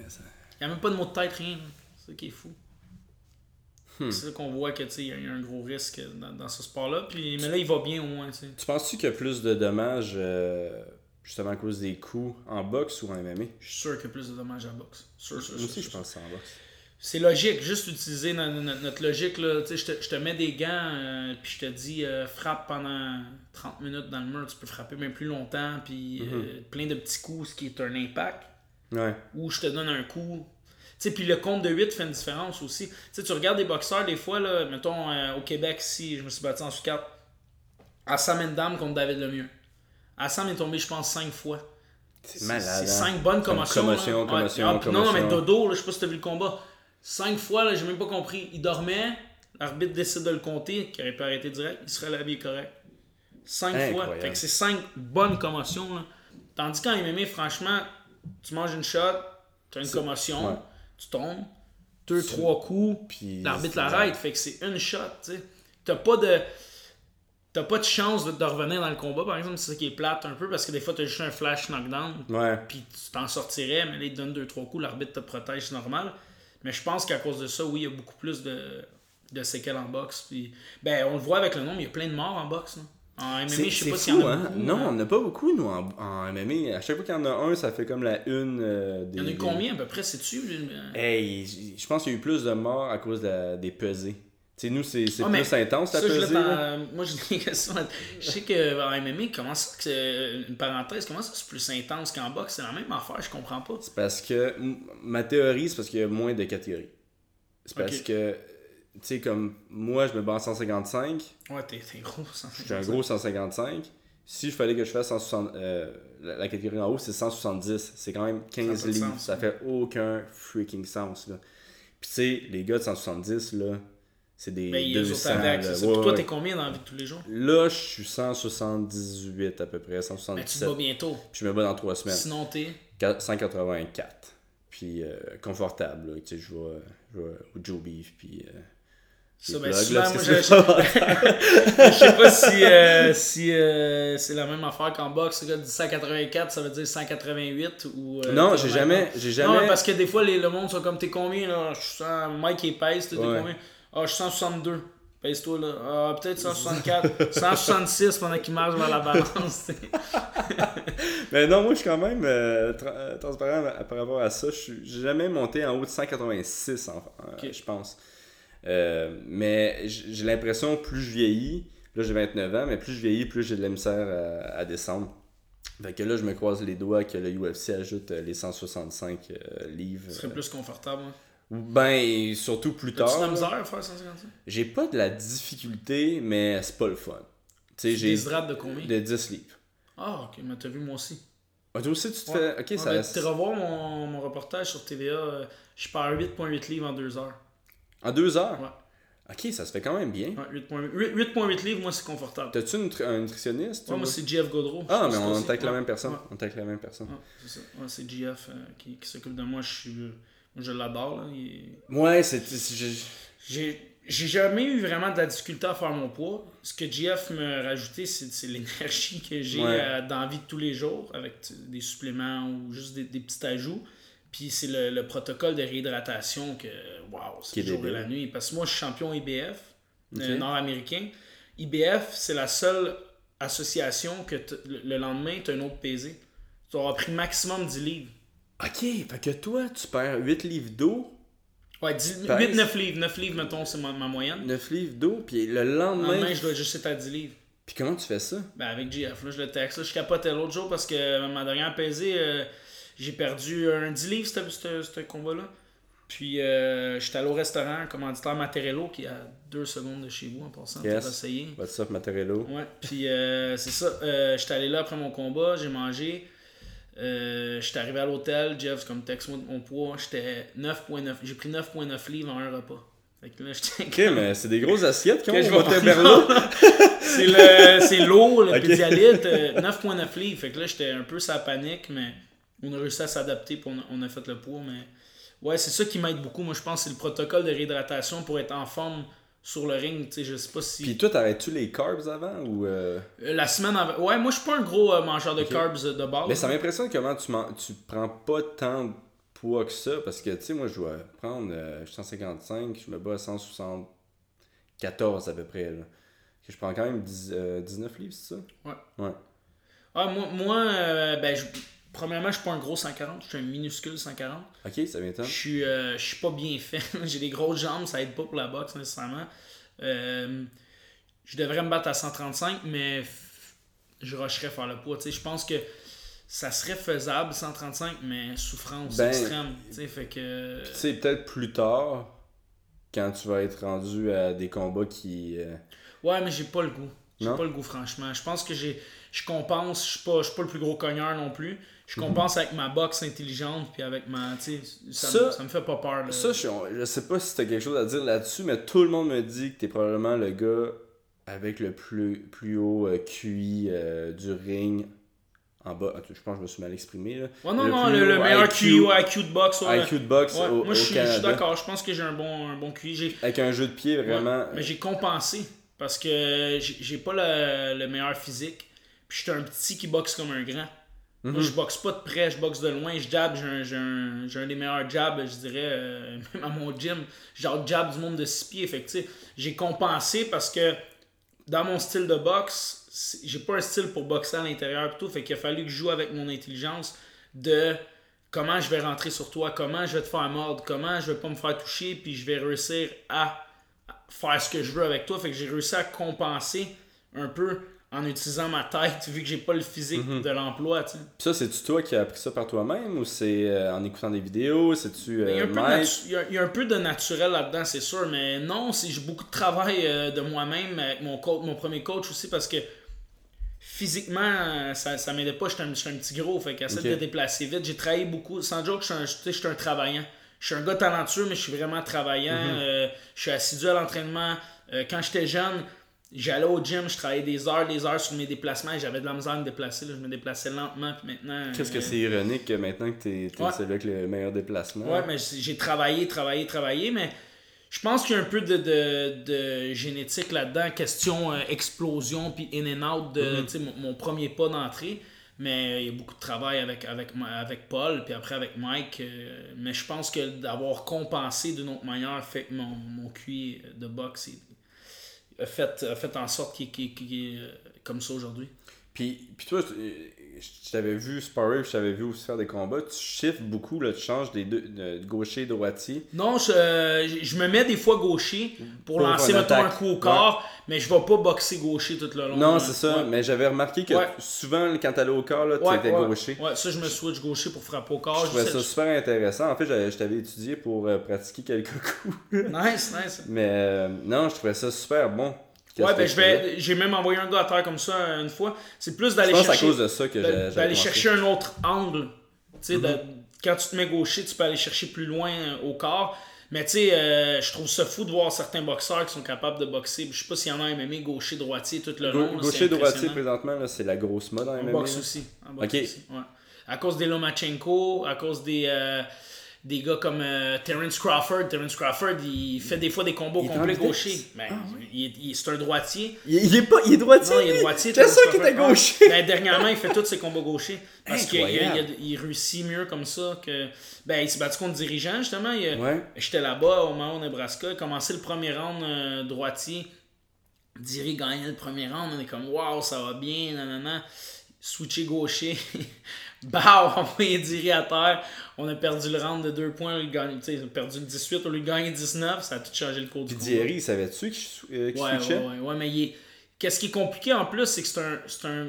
Ça. Il n'y a même pas de mot de tête, rien. C'est ça qui est fou. Hmm. C'est ça qu'on voit que tu sais, il y a- un gros risque dans, dans ce sport-là. Puis, mais là, il va bien au moins. tu penses-tu qu'il y a plus de dommages, euh, justement à cause des coups, en boxe ou en MMA? Je suis sûr qu'il y a plus de dommages la boxe. Sûr, sûr, Moi aussi, sûr, je pense que c'est en boxe. C'est logique, juste utiliser no- no- no- notre logique. Là. Je, te, je te mets des gants, euh, puis je te dis euh, frappe pendant 30 minutes dans le mur, tu peux frapper même plus longtemps, puis euh, plein de petits coups, ce qui est un impact. Ouais. Ou je te donne un coup. Tu sais, puis le compte de 8 fait une différence aussi. Tu sais, tu regardes des boxeurs, des fois, là, mettons euh, au Québec, si je me suis battu en sous 4, Assam Endam contre David Lemieux. Assam est tombé, je pense, 5 fois. C'est malade. C'est hein. 5 bonnes Comme commotions. commotion, Ah, Non, non, mais. Dodo, là, je sais pas si t'as vu le combat. 5 fois, là, j'ai même pas compris. Il dormait, l'arbitre décide de le compter, qui aurait pu arrêter direct, il serait lavé correct. 5 fois. Fait que c'est 5 bonnes commotions. Là. Tandis qu'en MMA, franchement, tu manges une shot, tu as une commotion, ouais. Tu tombes, 2, 3 coups, Puis l'arbitre l'arrête. Fait que c'est une shot, tu sais. T'as pas de. T'as pas de chance de, de revenir dans le combat, par exemple, c'est ça qui est plate un peu, parce que des fois, t'as juste un flash knockdown, Ouais. puis tu t'en sortirais, mais là, il te donne 2-3 coups, l'arbitre te protège, c'est normal. Mais je pense qu'à cause de ça, oui, il y a beaucoup plus de, de séquelles en boxe. Puis, ben, on le voit avec le nombre, il y a plein de morts en boxe. là. En MMA, C'est je sais c'est pas s'il y en a hein? beaucoup. Non, on n'a pas beaucoup, nous, en, en MMA. À chaque fois qu'il y en a un, ça fait comme la une euh, des. Il y en a eu combien à peu près, sais-tu? euh, Hey, je pense qu'il y a eu plus de morts à cause de la- des pesées. Tu sais, nous, c'est c'est Ah, plus intense, la Ça, je pesée. l'ai là. dans- Moi, j'ai des <laughs> questions. Je sais qu'en MMA, comment ça, que c'est- une parenthèse, comment ça c'est plus intense qu'en boxe? C'est la même affaire, je comprends pas. C'est parce que ma théorie, c'est parce qu'il y a moins de catégories. C'est parce que, tu sais, comme moi, je me bats en 155, Ouais, t'es gros, ça. je suis un gros 155. Si je fallait que je fasse 160, euh, la, la catégorie en haut, c'est 170. C'est quand même 15 Ça a pas de livres. sens, ça fait aucun freaking sens. Là. Puis, tu sais, les gars de 170, là, c'est des Mais il y a les 200. autres avec, là. c'est ça. Ouais, toi, t'es combien dans la vie de tous les jours? Là, je suis 178 à peu près, Ben, tu te 177. bats bientôt. Puis je me bats dans 3 semaines. Sinon, t'es? 184. Puis euh, confortable. Tu sais, je vais au Joe Beef, puis... euh, Ça, ben, souvent, moi, je, sais pas si, euh, si euh, c'est la même affaire qu'en boxe. Le gars dit 184, ça veut dire 188 ou. euh, Non, t'es j'ai jamais... J'ai Non, jamais... mais parce que des fois, les, le monde sont comme t'es combien là? Je suis 100 Mike épaisse, t'es Ouais. combien? Ah, je suis 162. Pèse-toi là. Ah, peut-être <laughs> 164. 166 pendant qu'il marche vers la balance. <laughs> Mais non, moi, je suis quand même tra- transparent par rapport à ça. Je suis- J'ai jamais monté en haut de 186, en- euh, Ok. je pense. Euh, mais j'ai l'impression, plus je vieillis, là j'ai 29 ans, mais plus je vieillis, plus j'ai de la misère à, à descendre. Fait que là, je me croise les doigts que le UFC ajoute euh, les 165 euh, livres. Ce serait plus confortable. hein. Ben, surtout plus tard. de la là. misère à faire 155 J'ai pas de la difficulté, mais c'est pas le fun. Tu sais, Tu de combien? de 10 livres. Ah, ok, mais t'as vu moi aussi. Ah, toi aussi, tu te Ouais. fais. Ok, Ouais, ça. ben, tu revoir mon, mon reportage sur TVA. euh, je perds 8,8 livres en 2 heures. En deux heures? Ouais. Ok, ça se fait quand même bien. Ouais, 8,8 8 8,8 livres, moi c'est confortable. T'as-tu un nutritionniste Ouais, ou- moi c'est GF Godreau. Ah, mais on avec la Ouais. même personne. On est avec la même personne. C'est ça. Ouais, c'est GF euh, qui, qui s'occupe de moi. Je suis, euh, moi, je l'adore. là. Il Ouais, c'est. j'ai- J'ai jamais eu vraiment de la difficulté à faire mon poids. Ce que GF me rajouté, c'est l'énergie que j'ai euh, dans la vie de tous les jours avec des suppléments ou juste des, des petits ajouts. Puis c'est le, le protocole de réhydratation que, waouh, c'est est le jour et débile. la nuit. Parce que moi, je suis champion IBF, euh, nord-américain. IBF, c'est la seule association que le, le lendemain, tu as un autre pesé. Tu auras pris maximum 10 livres. Ok, fait que toi, tu perds 8 livres d'eau, Ouais, 10 Pèse. 8-9 livres. 9 livres, mettons, c'est ma, ma moyenne. 9 livres d'eau, puis le Le lendemain. lendemain, je dois juste être à 10 livres. Puis comment tu fais ça? Ben avec GF, là, je le texte. Là, je capotais l'autre jour parce que ma dernière pesée, euh, j'ai perdu un 10 livres, ce- combat-là. Puis euh, j'étais allé au restaurant, commanditaire Materello, qui est à 2 secondes de chez vous en passant, pour Yes. essayer. What's up, Mattarello Ouais, puis euh, c'est ça. Euh, j'étais allé là après mon combat, j'ai mangé. Euh, j'étais arrivé à l'hôtel, Jeff, c'est comme texte-moi de mon poids, j'étais 9.9. J'ai pris 9.9 livres en un repas. Fait que là, <laughs> j'étais Ok, mais c'est des grosses assiettes qu'on que je va Montebello. <laughs> c'est le c'est l'eau, le Ok. pédialyte, euh, 9.9 livres. Fait que là, j'étais un peu sa panique, mais on a réussi à s'adapter puis on a, on a fait le poids. Mais ouais, c'est ça qui m'aide beaucoup. Moi, je pense que c'est le protocole de réhydratation pour être en forme sur le ring. Tu sais, je sais pas si. Puis toi, t'arrêtes-tu les carbs avant ou. euh, Euh, La semaine avant. Ouais, moi, je suis pas un gros euh, mangeur de carbs de base. Mais ça m'impressionne comment tu, tu prends pas tant de poids que ça. Parce que, tu sais, moi, je dois prendre. euh, je suis 155, je me bats à 174 à peu près. Là. Je prends quand même 10, euh, 19 livres, c'est ça? Ouais. Ouais. Ah, moi, moi euh, ben, je- premièrement, je suis pas un gros 140, je suis un minuscule 140. Ok, ça m'étonne. Je suis, euh, je suis pas bien fait. <laughs> J'ai des grosses jambes, ça aide pas pour la boxe nécessairement. Euh, je devrais me battre à 135, mais je rusherais faire le poids. Je pense que ça serait faisable 135, mais souffrance Ben, extrême. Fait que. Tu sais, peut-être plus tard, quand tu vas être rendu à des combats qui. euh, Ouais, mais j'ai pas le goût. J'ai pas le goût, franchement. Je pense que j'ai. Je compense, je suis pas, je suis pas le plus gros cogneur non plus. Je compense avec ma boxe intelligente, puis avec ma. Ça, Ça- me- ça me fait pas peur. là. Ça, je, je sais pas si t'as quelque chose à dire là-dessus, mais tout le monde me dit que t'es probablement le gars avec le plus, plus haut euh, QI euh, du ring en bas. Je pense que je me suis mal exprimé. Là. Ouais, non, Le non, le, meilleur IQ, QI, IQ de boxe. Ouais, IQ de boxe Ouais, au, moi, au je suis, je suis Canada. d'accord. Je pense que j'ai un bon, un bon QI. Avec un jeu de pied vraiment. Mais j'ai compensé parce que j'ai j'ai pas le, le meilleur physique. Puis je suis un petit qui boxe comme un grand. Moi, je boxe pas de près, je boxe de loin, je jab, j'ai un, j'ai un, j'ai un des meilleurs jabs, je dirais, euh, <laughs> même à mon gym. Genre jab du monde de 6 pieds. Fait j'ai compensé parce que dans mon style de boxe, j'ai pas un style pour boxer à l'intérieur plutôt. Fait qu'il a fallu que je joue avec mon intelligence de comment je vais rentrer sur toi, comment je vais te faire mordre, comment je vais pas me faire toucher, puis je vais réussir à faire ce que je veux avec toi. Fait que j'ai réussi à compenser un peu en utilisant ma tête, vu que j'ai pas le physique Mhm. de l'emploi, tu sais. Puis ça, c'est-tu toi qui as appris ça par toi-même ou c'est euh, en écoutant des vidéos C'est-tu Il y, a euh, un peu de Mike? natu- il y a- il y a un peu de naturel là-dedans, c'est sûr, mais non, j'ai beaucoup de travail euh, de moi-même avec mon coach, mon premier coach aussi parce que physiquement, euh, ça, ça m'aidait pas. J'étais un, un petit gros, fait qu'essaie Ok. de déplacer vite. J'ai travaillé beaucoup. Sans joke, je suis un, un travaillant. Je suis un gars talentueux, mais je suis vraiment travaillant. Mhm. Je suis assidu à l'entraînement. Quand j'étais jeune, j'allais au gym, je travaillais des heures, des heures sur mes déplacements. et J'avais de la misère à me déplacer. là. Je me déplaçais lentement, puis maintenant. Qu'est-ce que euh, c'est ironique que maintenant que t'es Ouais. celui avec le meilleur déplacement? Ouais, mais j'ai travaillé, travaillé, travaillé, mais je pense qu'il y a un peu de, de, de génétique là-dedans. Question euh, explosion puis in and out de Mm-hmm. mon, mon premier pas d'entrée. Mais il y a beaucoup de travail avec, avec, avec Paul, puis après avec Mike. euh, mais je pense que d'avoir compensé d'une autre manière fait que mon, mon QI de boxe il a, fait, a fait en sorte qu'il qu'il est euh, comme ça aujourd'hui. Puis, puis toi, je t'avais vu sparrer, je t'avais vu aussi faire des combats. Tu shifts beaucoup, là, tu changes des deux, de gaucher, droitier. Non, je, euh, je me mets des fois gaucher pour, Pour lancer mettons, un coup au corps, mais je vais pas boxer gaucher tout le long. Non, c'est ça. ouais. Mais j'avais remarqué que Ouais. souvent, quand t'allais au corps, là, t'étais ouais. gaucher. Ouais, ça, je me switch gaucher pour frapper au corps. Je trouvais ça super intéressant. En fait, je t'avais étudié pour euh, pratiquer quelques <laughs> coups. Nice, nice. Mais euh, non, je trouvais ça super bon. Ouais, ben tu je vais. J'ai même envoyé un gars à terre comme ça une fois. C'est plus d'aller pense à chercher. cause de ça que D'aller chercher un autre angle. Tu sais, de- Mhm. quand tu te mets gaucher, tu peux aller chercher plus loin euh, au corps. Mais tu sais, euh, je trouve ça fou de voir certains boxeurs qui sont capables de boxer. Je sais pas s'il y en a un MMA gaucher, droitier tout le long. Gaucher, droitier, présentement, c'est la grosse mode en En MMA. boxe là. aussi. En boxe aussi, ouais. À cause des Lomachenko, à cause des, euh, des gars comme euh, Terence Crawford. Terence Crawford, il fait des fois des combos Il complets en vitesse? gaucher. Ben, il est- il- c'est un droitier. Il, il est pas, il est droitier. Non, il est droitier. C'est ça qui était Crawford. gaucher. Ben, dernièrement, il fait tous ses combos gauchers. Parce qu'il il- il- il réussit mieux comme ça que. Ben, il s'est battu contre dirigeant, justement. Il- Ouais. J'étais là-bas au Mao, Nebraska. Il a commencé le premier round euh, droitier. Diri gagnait le premier round. On est comme, waouh, ça va bien, nanana. Switché gaucher. <laughs> <laughs> Bao, envoyé Diri à terre. On a perdu le round de 2 points. Il a perdu le 18, on lui a gagné 19. Ça a tout changé le cours Puis du. Thierry, savais-tu qu'il euh, qu'il Ouais, ouais, ouais, ouais, mais il est- qu'est-ce qui est compliqué en plus, c'est que c'est un, c'est un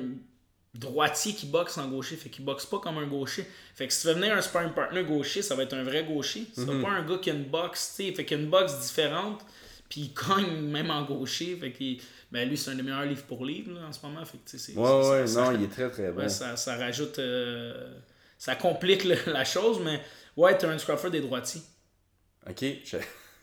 droitier qui boxe en gaucher, fait qu'il boxe pas comme un gaucher. Fait que si tu fais venir un sparring partner gaucher, ça va être un vrai gaucher. Mhm. va pas un gars qui a une boxe, tu sais, fait qu'il a une boxe différente, puis il cogne même en gaucher, fait qu'il ben lui c'est un des meilleurs livres pour livre là, en ce moment, fait que c'est- Ouais, ouais, ça- non, ça- il est très très bon. ça, ça rajoute euh, ça complique le- la chose, mais ouais, Terence Crawford est droitier. Ok, <laughs> je-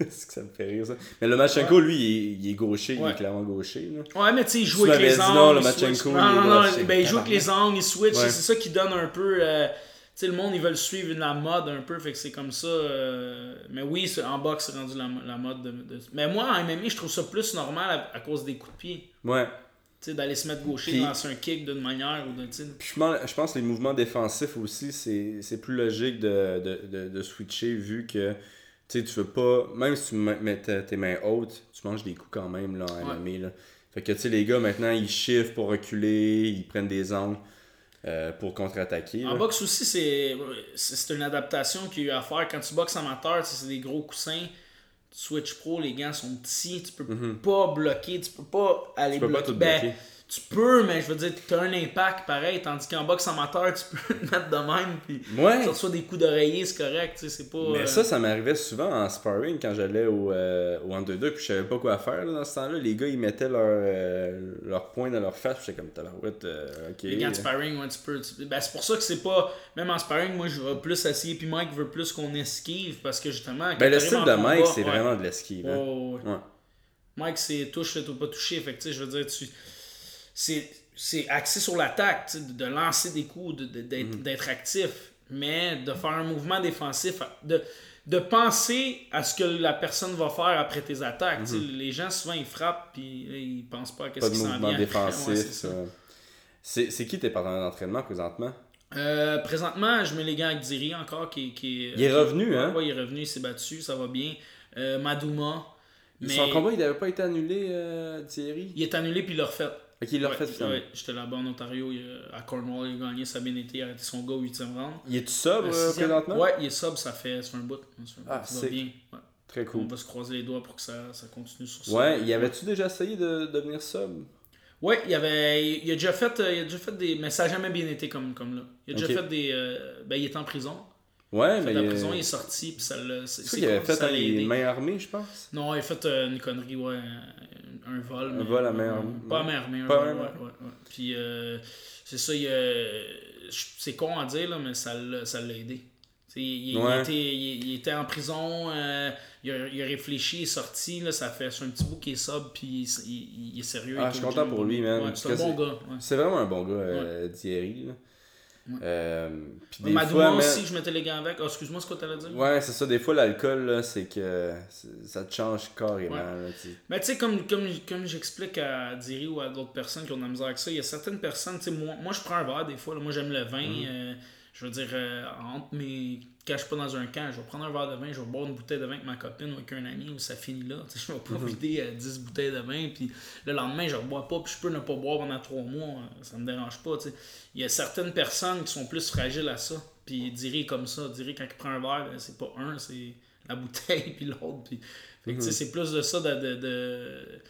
c'est que ça me fait rire ça. Mais le Machenko, lui, il est, il est gaucher, il est clairement gaucher. Là. Ouais, mais tu sais, il joue avec les angles. non, le il Machenko, Non, non, non, ben, il joue avec les angles, il switch. Ouais. C'est ça qui donne un peu. euh, sais, le monde, ils veulent suivre la mode un peu, fait que c'est comme ça. euh, mais oui, c'est- en boxe, c'est rendu la, la mode. De, de- Mais moi, en MMA, je trouve ça plus normal à, à cause des coups de pied. Ouais. Tu sais, d'aller se mettre gaucher, Puis- lancer un kick d'une manière ou sais. Puis je pense, je pense que les mouvements défensifs aussi, c'est plus logique de, de, de, switcher vu que tu sais, tu veux pas, même si tu mets tes mains hautes, tu manges des coups quand même là, en Ouais. MMA. Là. Fait que tu sais, les gars maintenant ils chiffrent pour reculer, ils prennent des angles. Euh, pour contre-attaquer. En là. boxe aussi, c'est une adaptation qu'il y a eu à faire. Quand tu boxes amateur, tu c'est des gros coussins. Switch Pro, les gants sont petits. Tu peux pas bloquer, tu peux pas aller Mhm. peux pas bloquer. tout Ben, bloquer. Tu peux, mais je veux dire, tu as un impact pareil. Tandis qu'en boxe amateur, tu peux <laughs> te mettre de même. Puis Ouais. tu reçois des coups d'oreiller, c'est correct. tu sais, C'est pas. Mais euh, ça, ça m'arrivait souvent en sparring quand j'allais au, euh, au Underdog puis je savais pas quoi faire là, dans ce temps-là. Les gars, ils mettaient leur, euh, leur poing dans leur face puis j'étais comme tabarouette, euh, ok. Les gants de sparring, ouais, tu peux. tu- Ben, c'est pour ça que c'est pas. Même en sparring, moi, je vais plus essayer. Puis Mike veut plus qu'on esquive. Parce que justement. quand Ben, le style de Mike, c'est ouais. vraiment de l'esquive. hein. Ouais, ouais, ouais. Ouais. Mike, c'est touche, fait ou pas toucher. Fait que, tu sais, je veux dire, tu. C'est, c'est axé sur l'attaque, de, lancer des coups, de- de- d'être, d'être actif. Mais de faire un mouvement défensif, de, de penser à ce que la personne va faire après tes attaques. Sais, Les gens, souvent, ils frappent, puis ils pensent pas à de qui s'en vient. défensif. Ouais, c'est qui tes partenaires d'entraînement présentement? Euh, présentement, je mets les gants avec Diri encore. Qui, qui, Il est qui- revenu, hein? Ouais, il est revenu, il s'est battu, ça va bien. Euh, Madouma. Mais Son combat, il n'avait pas été annulé, euh, Thierry? Il est annulé, puis il l'a refait. Ok, il l'a refait finalement. ouais, J'étais là-bas en Ontario, il à Cornwall, il a gagné, ça a bien été, il a arrêté son gars au 8e round. Il sobre Le euh, présentement? Ouais, il est sub, ça fait, ça fait un bout. Ça fait un Ah, ça va bien. Ouais. Très On cool. va se croiser les doigts pour que ça, ça continue sur ça. Ouais, y avait-tu déjà essayé de devenir sub? Ouais, il, avait, il, il a déjà fait, euh, il a déjà fait des. Mais ça n'a jamais bien été comme, comme là. Il a déjà fait des. euh, ben, il était en prison. Ouais, Il mais. la il- prison, il est sorti, puis ça l'a. C'est qu'il avait fait les mains armées, je pense Non, il a fait euh, une connerie, ouais. Un, un vol. mais- vol à main armée. Pas à main armée, un Pas à vol, ouais, armée. ouais, ouais. Puis euh, c'est ça, il c'est con à dire, là, mais ça l'a ça l'a aidé. Il, il- était, il, était en prison, euh, il, a, il a réfléchi, il est sorti, là, ça fait un petit bout qui est sobre, puis il, est sérieux. Ah, je suis content pour lui, man, c'est un bon gars. C'est vraiment un bon gars, euh, Thierry. là. Euh, puis des fois, aussi, je mettais les gants avec. Ah, excuse-moi, ce que tu allais dire? Ouais, c'est ça. Des fois, l'alcool, là, c'est que ça te change carrément. Ouais. là, tu sais. Mais tu sais, comme, comme, comme j'explique à Diri ou à d'autres personnes qui ont de la misère avec ça, il y a certaines personnes, tu sais, moi, moi je prends un verre des fois, là, moi j'aime le vin, Mhm. euh, je veux dire, euh, entre mes. Quand je suis pas dans un camp, je vais prendre un verre de vin, je vais boire une bouteille de vin avec ma copine ou avec un ami, ou ça finit là. <laughs> Je vais Mhm. pas vider euh, 10 bouteilles de vin, puis le lendemain, je ne rebois pas, puis je peux ne pas boire pendant 3 mois, euh, ça me dérange pas. Il y a certaines personnes qui sont plus fragiles à ça, puis Diri est comme ça. Diri, quand il prend un verre, c'est pas un, c'est la bouteille, <laughs> puis l'autre. Puis... Fait que, tu sais, c'est plus de ça de, de- de-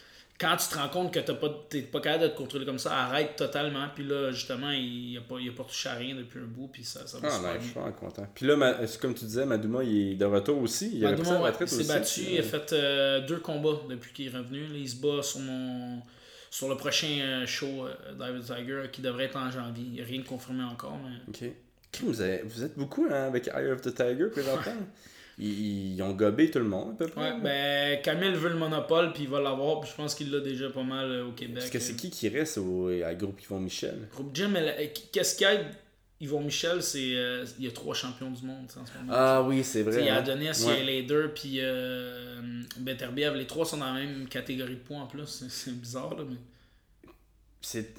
Quand tu te rends compte que t'as pas, t'es pas capable de te contrôler comme ça, arrête totalement. Puis là, justement, il a pas, il a pas touché à rien depuis un bout, puis ça, ça va Ah, super non, je suis vraiment content. Puis là, ma- comme tu disais, Madouma, il est de retour aussi? Il a repris Madouma, sa ouais, retraite il s'est battu, il a fait euh, deux combats depuis qu'il est revenu. Là, il se bat sur mon sur le prochain euh, show euh, David Tiger qui devrait être en janvier. Il n'y a rien de confirmé encore, mais. Ok. Crime, Vous, avez- vous êtes beaucoup hein, avec Eye of the Tiger présentement. <laughs> ils, ils ont gobé tout le monde, à peu près. Ouais, ben Camille veut le monopole puis il va l'avoir, puis je pense qu'il l'a déjà pas mal euh, au Québec. Parce que c'est qui qui reste au, à groupe Yvon Michel? Groupe Jim, elle- qu'est-ce qu'il y a Yvon Michel, c'est euh, il y a trois champions du monde en ce moment. Ah oui, c'est vrai. Il y a hein. Adonis, il y a Lader, puis euh, Beterbiev. Les trois sont dans la même catégorie de points en plus. C'est- <laughs> C'est bizarre, là, mais. C'est.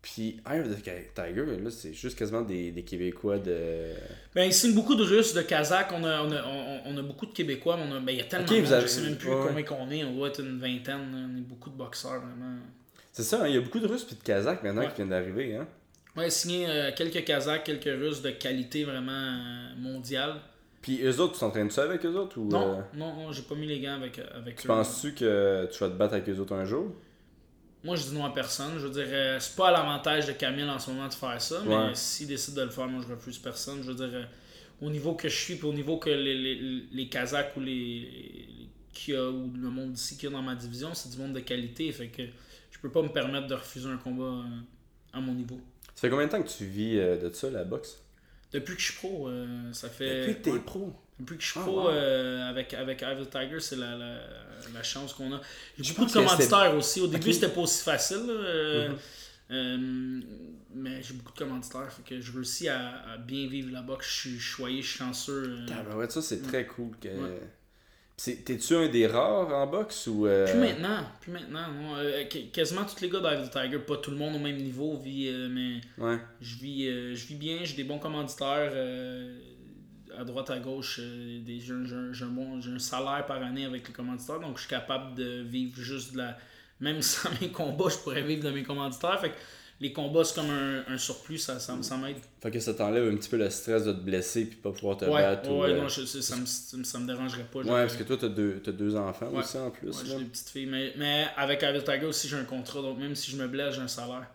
Puis Eye of the Tiger, là, c'est juste quasiment des, des Québécois de. Ben, il signe beaucoup de Russes, de Kazakhs. On a, on a, on, on a beaucoup de Québécois, mais on a, ben, il y a tellement de monde, avez- je sais même plus ouais. combien qu'on est. On doit être une vingtaine. là. On est beaucoup de boxeurs, vraiment. C'est ça, hein, il y a beaucoup de Russes puis de Kazakhs maintenant Ouais. qui viennent d'arriver. Hein. Ouais, signé euh, quelques Kazakhs, quelques Russes de qualité vraiment euh, mondiale. Puis eux autres, tu t'entraînes ça avec eux autres ou. Non, euh, non, non, j'ai pas mis les gants avec, avec Tu eux. penses-tu que tu vas te battre avec eux autres un jour? Moi, je dis non à personne. Je veux dire, euh, c'est pas à l'avantage de Camille en ce moment de faire ça, mais Ouais. s'il décide de le faire, moi, je refuse personne. Je veux dire, euh, au niveau que je suis, puis au niveau que les, les, les Kazakhs ou les, a, ou le monde d'ici qu'il y a dans ma division, c'est du monde de qualité. Fait que je peux pas me permettre de refuser un combat euh, à mon niveau. Ça fait combien de temps que tu vis de ça, la boxe? Depuis que je suis pro, ça fait. Depuis que t'es pro. Depuis que je suis Ah, pro wow. euh, avec, avec Tiger, c'est la, la, la chance qu'on a. J'ai beaucoup de commanditaires aussi. Au début, Ok. Mhm. c'était pas aussi facile. euh, euh, mais j'ai beaucoup de commanditaires. Fait que je réussis à, à bien vivre la boxe. Je suis choyé, je suis chanceux. Ah, ben ouais, ça c'est très cool. Que... Ouais. T'es-tu un des rares en boxe ou. Plus maintenant, plus maintenant. non. Quasiment tous les gars the Tiger, pas tout le monde au même niveau, vit, mais Ouais. je vis, je vis bien, j'ai des bons commanditaires à droite, à gauche. euh, des, j'ai, un, j'ai un- j'ai un bon, j'ai un salaire par année avec les commanditaires, donc je suis capable de vivre juste de la. Même <laughs> sans mes combats, je pourrais vivre de mes commanditaires. Fait que les combats, c'est comme un, un surplus, ça, ça, ça m'aide. Fait que ça t'enlève un petit peu le stress de te blesser puis pas pouvoir te Ouais, battre. ou, ouais, euh, non, je, ça, me, ça me- dérangerait pas. Ouais, parce que toi, t'as deux, t'as deux enfants Ouais. aussi en plus. Ouais, j'ai des petites filles. Mais, mais avec Tiger aussi, j'ai un contrat. Donc même si je me blesse, j'ai un salaire.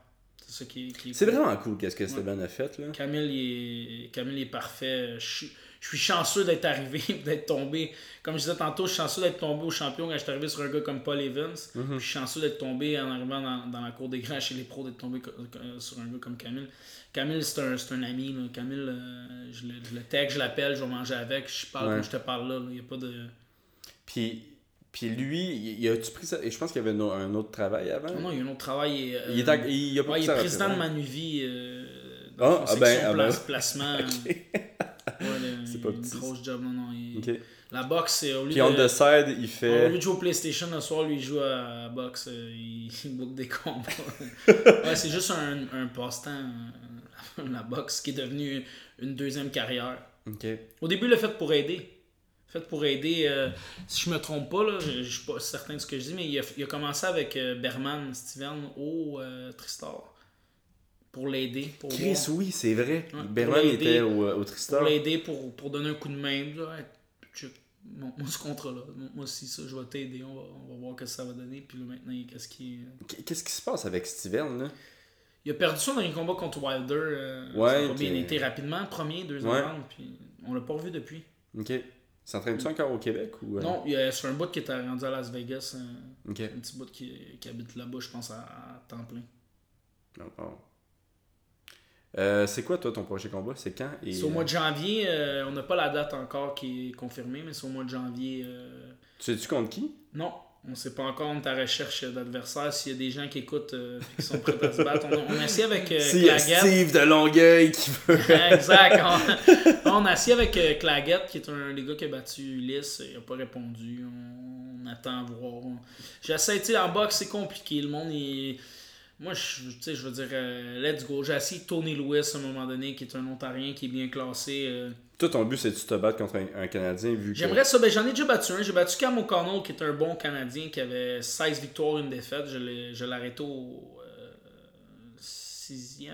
C'est ça qui est. qui est C'est cool. vraiment cool qu'est-ce que Esteban a fait. Là. Camille il est, Camille est parfait. Je suis, je suis chanceux d'être arrivé, <laughs> d'être tombé. Comme je disais tantôt, je suis chanceux d'être tombé au champion quand je suis arrivé sur un gars comme Paul Evans. Mhm. Je suis chanceux d'être tombé en arrivant dans, dans la cour des grands chez les pros, d'être tombé sur un gars comme Camille. Camille, c'est un, un ami. là. Camille, euh, je, le, je le texte, je l'appelle, je vais manger avec, je parle Ouais. comme je te parle là. Il n'y a pas de. Puis, puis lui, il, a-tu pris ça? Et je pense qu'il y avait un, autre travail avant. Non, il y a un autre travail. euh, il, est à- il a pas Ouais, il est président de Manuvie. Euh, Ah, dans ah ben, ah ben. place- placement. <laughs> pas a une petit, grosse job. Non, non, il-. La boxe, c'est au lieu Puis on de. the side, il Au lieu fait. de jouer au PlayStation le soir, lui il joue à la boxe, euh, il, il <laughs> book des combats. <laughs> ouais, c'est juste un, un passe-temps, euh, la boxe, qui est devenu une deuxième carrière. Au début, il l'a fait pour aider. Fait pour aider, euh, si je me trompe pas, là, je, je suis pas certain de ce que je dis, mais il a, il a commencé avec euh, Berman, Steven, au euh, Tristar. Pour l'aider. Pour Chris, voir- oui, c'est vrai. Ouais, Berman était au, au Tristar. pour l'aider, pour, pour donner un coup de main. Check, mon, mon ce contrat-là, moi moi aussi, ça, je vais t'aider, on va, on va voir ce que ça va donner. Puis là, maintenant, qu'est-ce qui. Qu'est-ce qui se passe avec Steven, là? Il a perdu son dernier combat contre Wilder. euh, Ouais, ça a bien été rapidement, premier, Ouais. round, puis on l'a pas revu depuis. Ok. S'entraîne-tu encore au Québec ou. euh? Non, il y a sur un bout qui était rendu à Las Vegas, un, petit bout qui, qui habite là-bas, je pense, à, à temps plein. Bon. Euh, c'est quoi, toi, ton prochain combat? C'est quand? Et, C'est au mois de euh, janvier, euh, on n'a pas la date encore qui est confirmée, mais c'est au mois de janvier. euh, Tu sais-tu contre qui? Non, on sait pas encore, on est à recherche d'adversaires. S'il y a des gens qui écoutent et qui sont prêts à se battre, on a, on a essayé avec a Claggett. Steve de Longueuil qui veut. <laughs> exact. On, on a assis avec Claggett, qui est un des gars qui a battu Ulysse. Il n'a pas répondu. On, on attend à voir. J'essaie, tu sais, en boxe, c'est compliqué. Le monde, il. Moi, je, je veux dire, euh, let's go. J'ai assis Tony Lewis à un moment donné, qui est un Ontarien qui est bien classé. euh, Toi, ton but, c'est de te battre contre un, un Canadien vu que. J'aimerais ça. Ben, j'en ai déjà battu un. J'ai battu Cam O'Connell, qui est un bon Canadien, qui avait 16 victoires, une défaite. Je l'ai arrêté au 6e,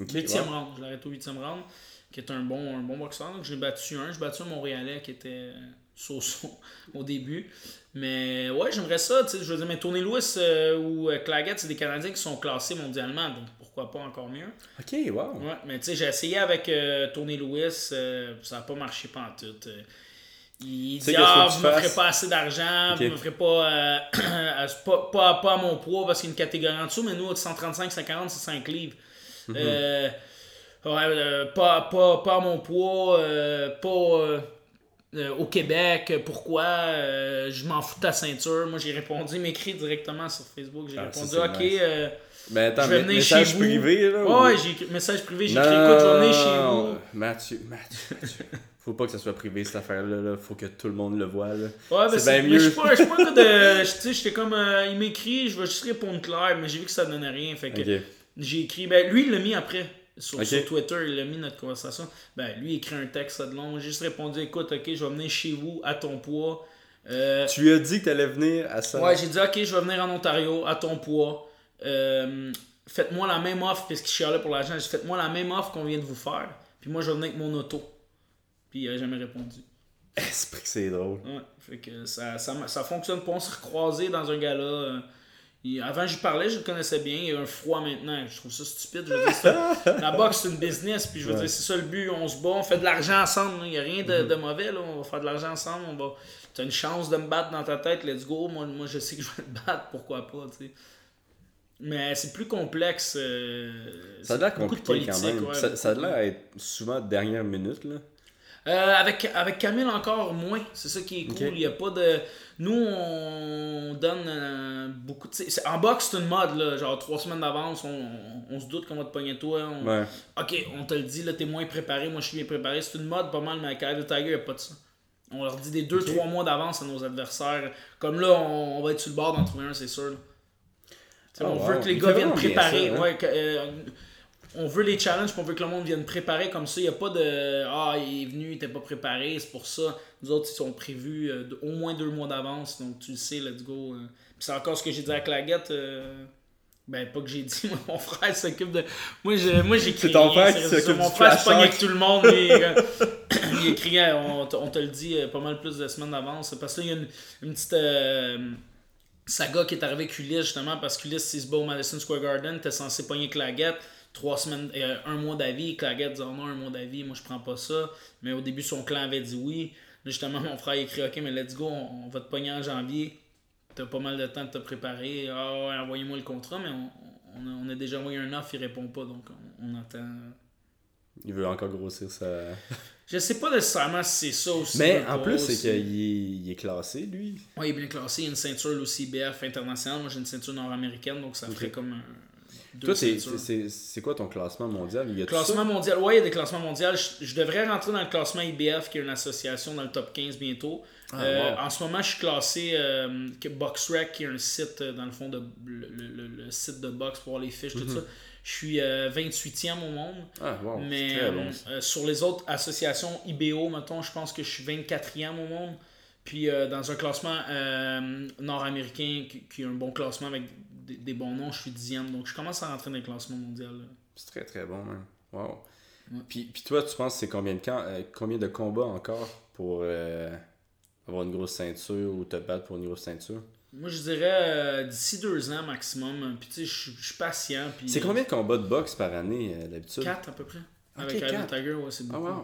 Ok, 8e ouais. round. Je l'ai arrêté au 8e round, qui est un bon, un bon boxeur. Donc, j'ai battu un. J'ai battu un Montréalais qui était so-so <laughs> au début. Mais ouais, j'aimerais ça. tu sais, Je veux dire, mais Tony Lewis euh, ou euh, Claggett, c'est des Canadiens qui sont classés mondialement. Donc, pourquoi pas encore mieux. Ok, wow. Ouais, mais tu sais, j'ai essayé avec euh, Tony Lewis, euh, ça n'a pas marché pas en tout. Euh, il dit Ah, vous me ferez pas assez d'argent, vous me ferez pas, <clears throat> pas, pas, pas à mon poids parce qu'il y a une catégorie en dessous, mais nous, 135-140, c'est 5 livres. Mhm. Euh, ouais, euh, pas, pas, pas à mon poids, euh, pas euh, euh, au Québec, pourquoi euh, je m'en fous de ta ceinture? Moi, j'ai répondu, il m'écrit directement sur Facebook. J'ai Ah, répondu Ok. nice. euh, Mais attends, je vais venir message chez vous. privé, là Ouais, ou- ouais, j'ai message privé, j'ai écrit écoute, je vais venir chez vous. Mathieu, Mathieu, Mathieu. Faut pas que ça soit privé cette affaire-là. Là. Faut que tout le monde le voit. Là. Ouais, mais C'est bien mieux. je suis pas, de. Tu sais, j'étais comme. euh, il m'écrit, je vais juste répondre clair, mais j'ai vu que ça donnait rien. Fait que j'ai écrit. Ben, lui, il l'a mis après. Sur, Twitter, il a mis notre conversation. Ben, lui, il écrit un texte de long. J'ai juste répondu écoute, ok, je vais venir chez vous à ton poids. Euh, Tu lui as dit que t'allais venir à ça? Ouais, j'ai dit, ok, je vais venir en Ontario, à ton poids. Euh, faites-moi la même offre, puisqu'il chialait pour l'argent. J'ai dit, faites-moi la même offre qu'on vient de vous faire. Puis moi, je vais venir avec mon auto. Puis il a jamais répondu. <laughs> Esprit que c'est drôle. Ouais, fait que ça, ça, ça fonctionne pas. On s'est recroisés dans un gala. Il- avant, j'y parlais, je le connaissais bien. Il y a un froid maintenant. Je trouve ça stupide. Je veux dire, c'est- <laughs> la boxe, c'est une business. Puis je veux Ouais. dire, c'est ça le but. On se bat, on fait de l'argent ensemble. là. Il n'y a rien de, Mhm. de mauvais. Là. On va faire de l'argent ensemble. On va... Tu as une chance de me battre dans ta tête. Let's go. Moi, moi je sais que je vais te battre. Pourquoi pas, tu sais. Mais c'est plus complexe. euh, Ça a l'air compliqué quand même. ouais, ça, ça a l'air être souvent dernière minute. Là. Euh, avec, avec Camille encore moins. C'est ça qui est cool. Y a pas de. Nous, on donne euh, beaucoup de. En boxe, c'est une mode, là. Genre trois semaines d'avance, on, on- on se doute qu'on va te pogner toi. on- Ouais. Ok, on te le dit, là, t'es moins préparé, moi je suis bien préparé. C'est une mode pas mal, mais avec Tiger, il n'y a pas de ça. On leur dit des 2-3 mois d'avance à nos adversaires. Comme là, on, on va être sur le bord d'en trouver un, c'est sûr. Oh, on wow. veut que les gars viennent préparer. ça, hein? ouais, que, euh, on veut les challenges, puis on veut que le monde vienne préparer comme ça. Il n'y a pas de Ah, il est venu, il n'était pas préparé, c'est pour ça. Nous autres, ils sont prévus euh, au moins deux mois d'avance, donc tu le sais, let's go. euh. Puis c'est encore ce que j'ai dit à Claguette. euh, Ben, pas que j'ai dit, <laughs> moi, mon frère s'occupe de. Moi, je, moi j'écris. C'est ton frère qui c'est- s'occupe Mon frère se avec tout le monde. <laughs> <coughs> il écrit, on, te- on te le dit pas mal plus de semaines d'avance. Parce que là, il y a une, une petite euh, saga qui est arrivée avec Ulysse, justement, parce qu'Ulysse, s'il se bat au Madison Square Garden, t'es censé pogner Claggett. Trois semaines, euh, un mois d'avis. Claggett dit, oh non, un mois d'avis, moi, je prends pas ça. Mais au début, son clan avait dit oui. Là, justement, <laughs> mon frère a écrit, ok, mais let's go, on, on va te pogner en janvier. T'as pas mal de temps de te préparer. Ah ouais, envoyez-moi le contrat, mais on, on, a, on a déjà envoyé un offre, il répond pas, donc on, attend. Il veut encore grossir sa. <laughs> Je sais pas nécessairement si c'est ça aussi. Mais en plus, c'est qu'il est, il est classé, lui. Ouais, il est bien classé. Il y a une ceinture aussi BF internationale. Moi, j'ai une ceinture nord-américaine, donc ça ferait comme un. Toi, c'est quoi ton classement mondial? Il y a Classement mondial, ouais, il y a des classements mondiaux. Je, je devrais rentrer dans le classement IBF, qui est une association dans le top 15 bientôt. Ah, Euh, wow. En ce moment, je suis classé euh, BoxRec, qui est un site, euh, dans le fond, de, le, le- site de boxe pour voir les fiches, tout ça. Je suis euh, 28e au monde. Ah, wow, Mais très bon. euh, sur les autres associations IBO, mettons, je pense que je suis 24e au monde. Puis euh, dans un classement euh, nord-américain qui, qui a un bon classement avec des, des bons noms, je suis 10e. Donc je commence à rentrer dans le classement mondial. C'est très très bon, même. Wow. Puis, puis toi, tu penses que c'est combien de, euh, combien de combats encore pour euh, avoir une grosse ceinture ou te battre pour une grosse ceinture? Moi, je dirais euh, d'ici deux ans maximum. Puis tu sais, je suis- je suis patient. Puis, C'est combien de combats de boxe par année d'habitude? 4 à peu près. Avec quatre. Tiger, ouais, c'est beaucoup. wow. Ouais.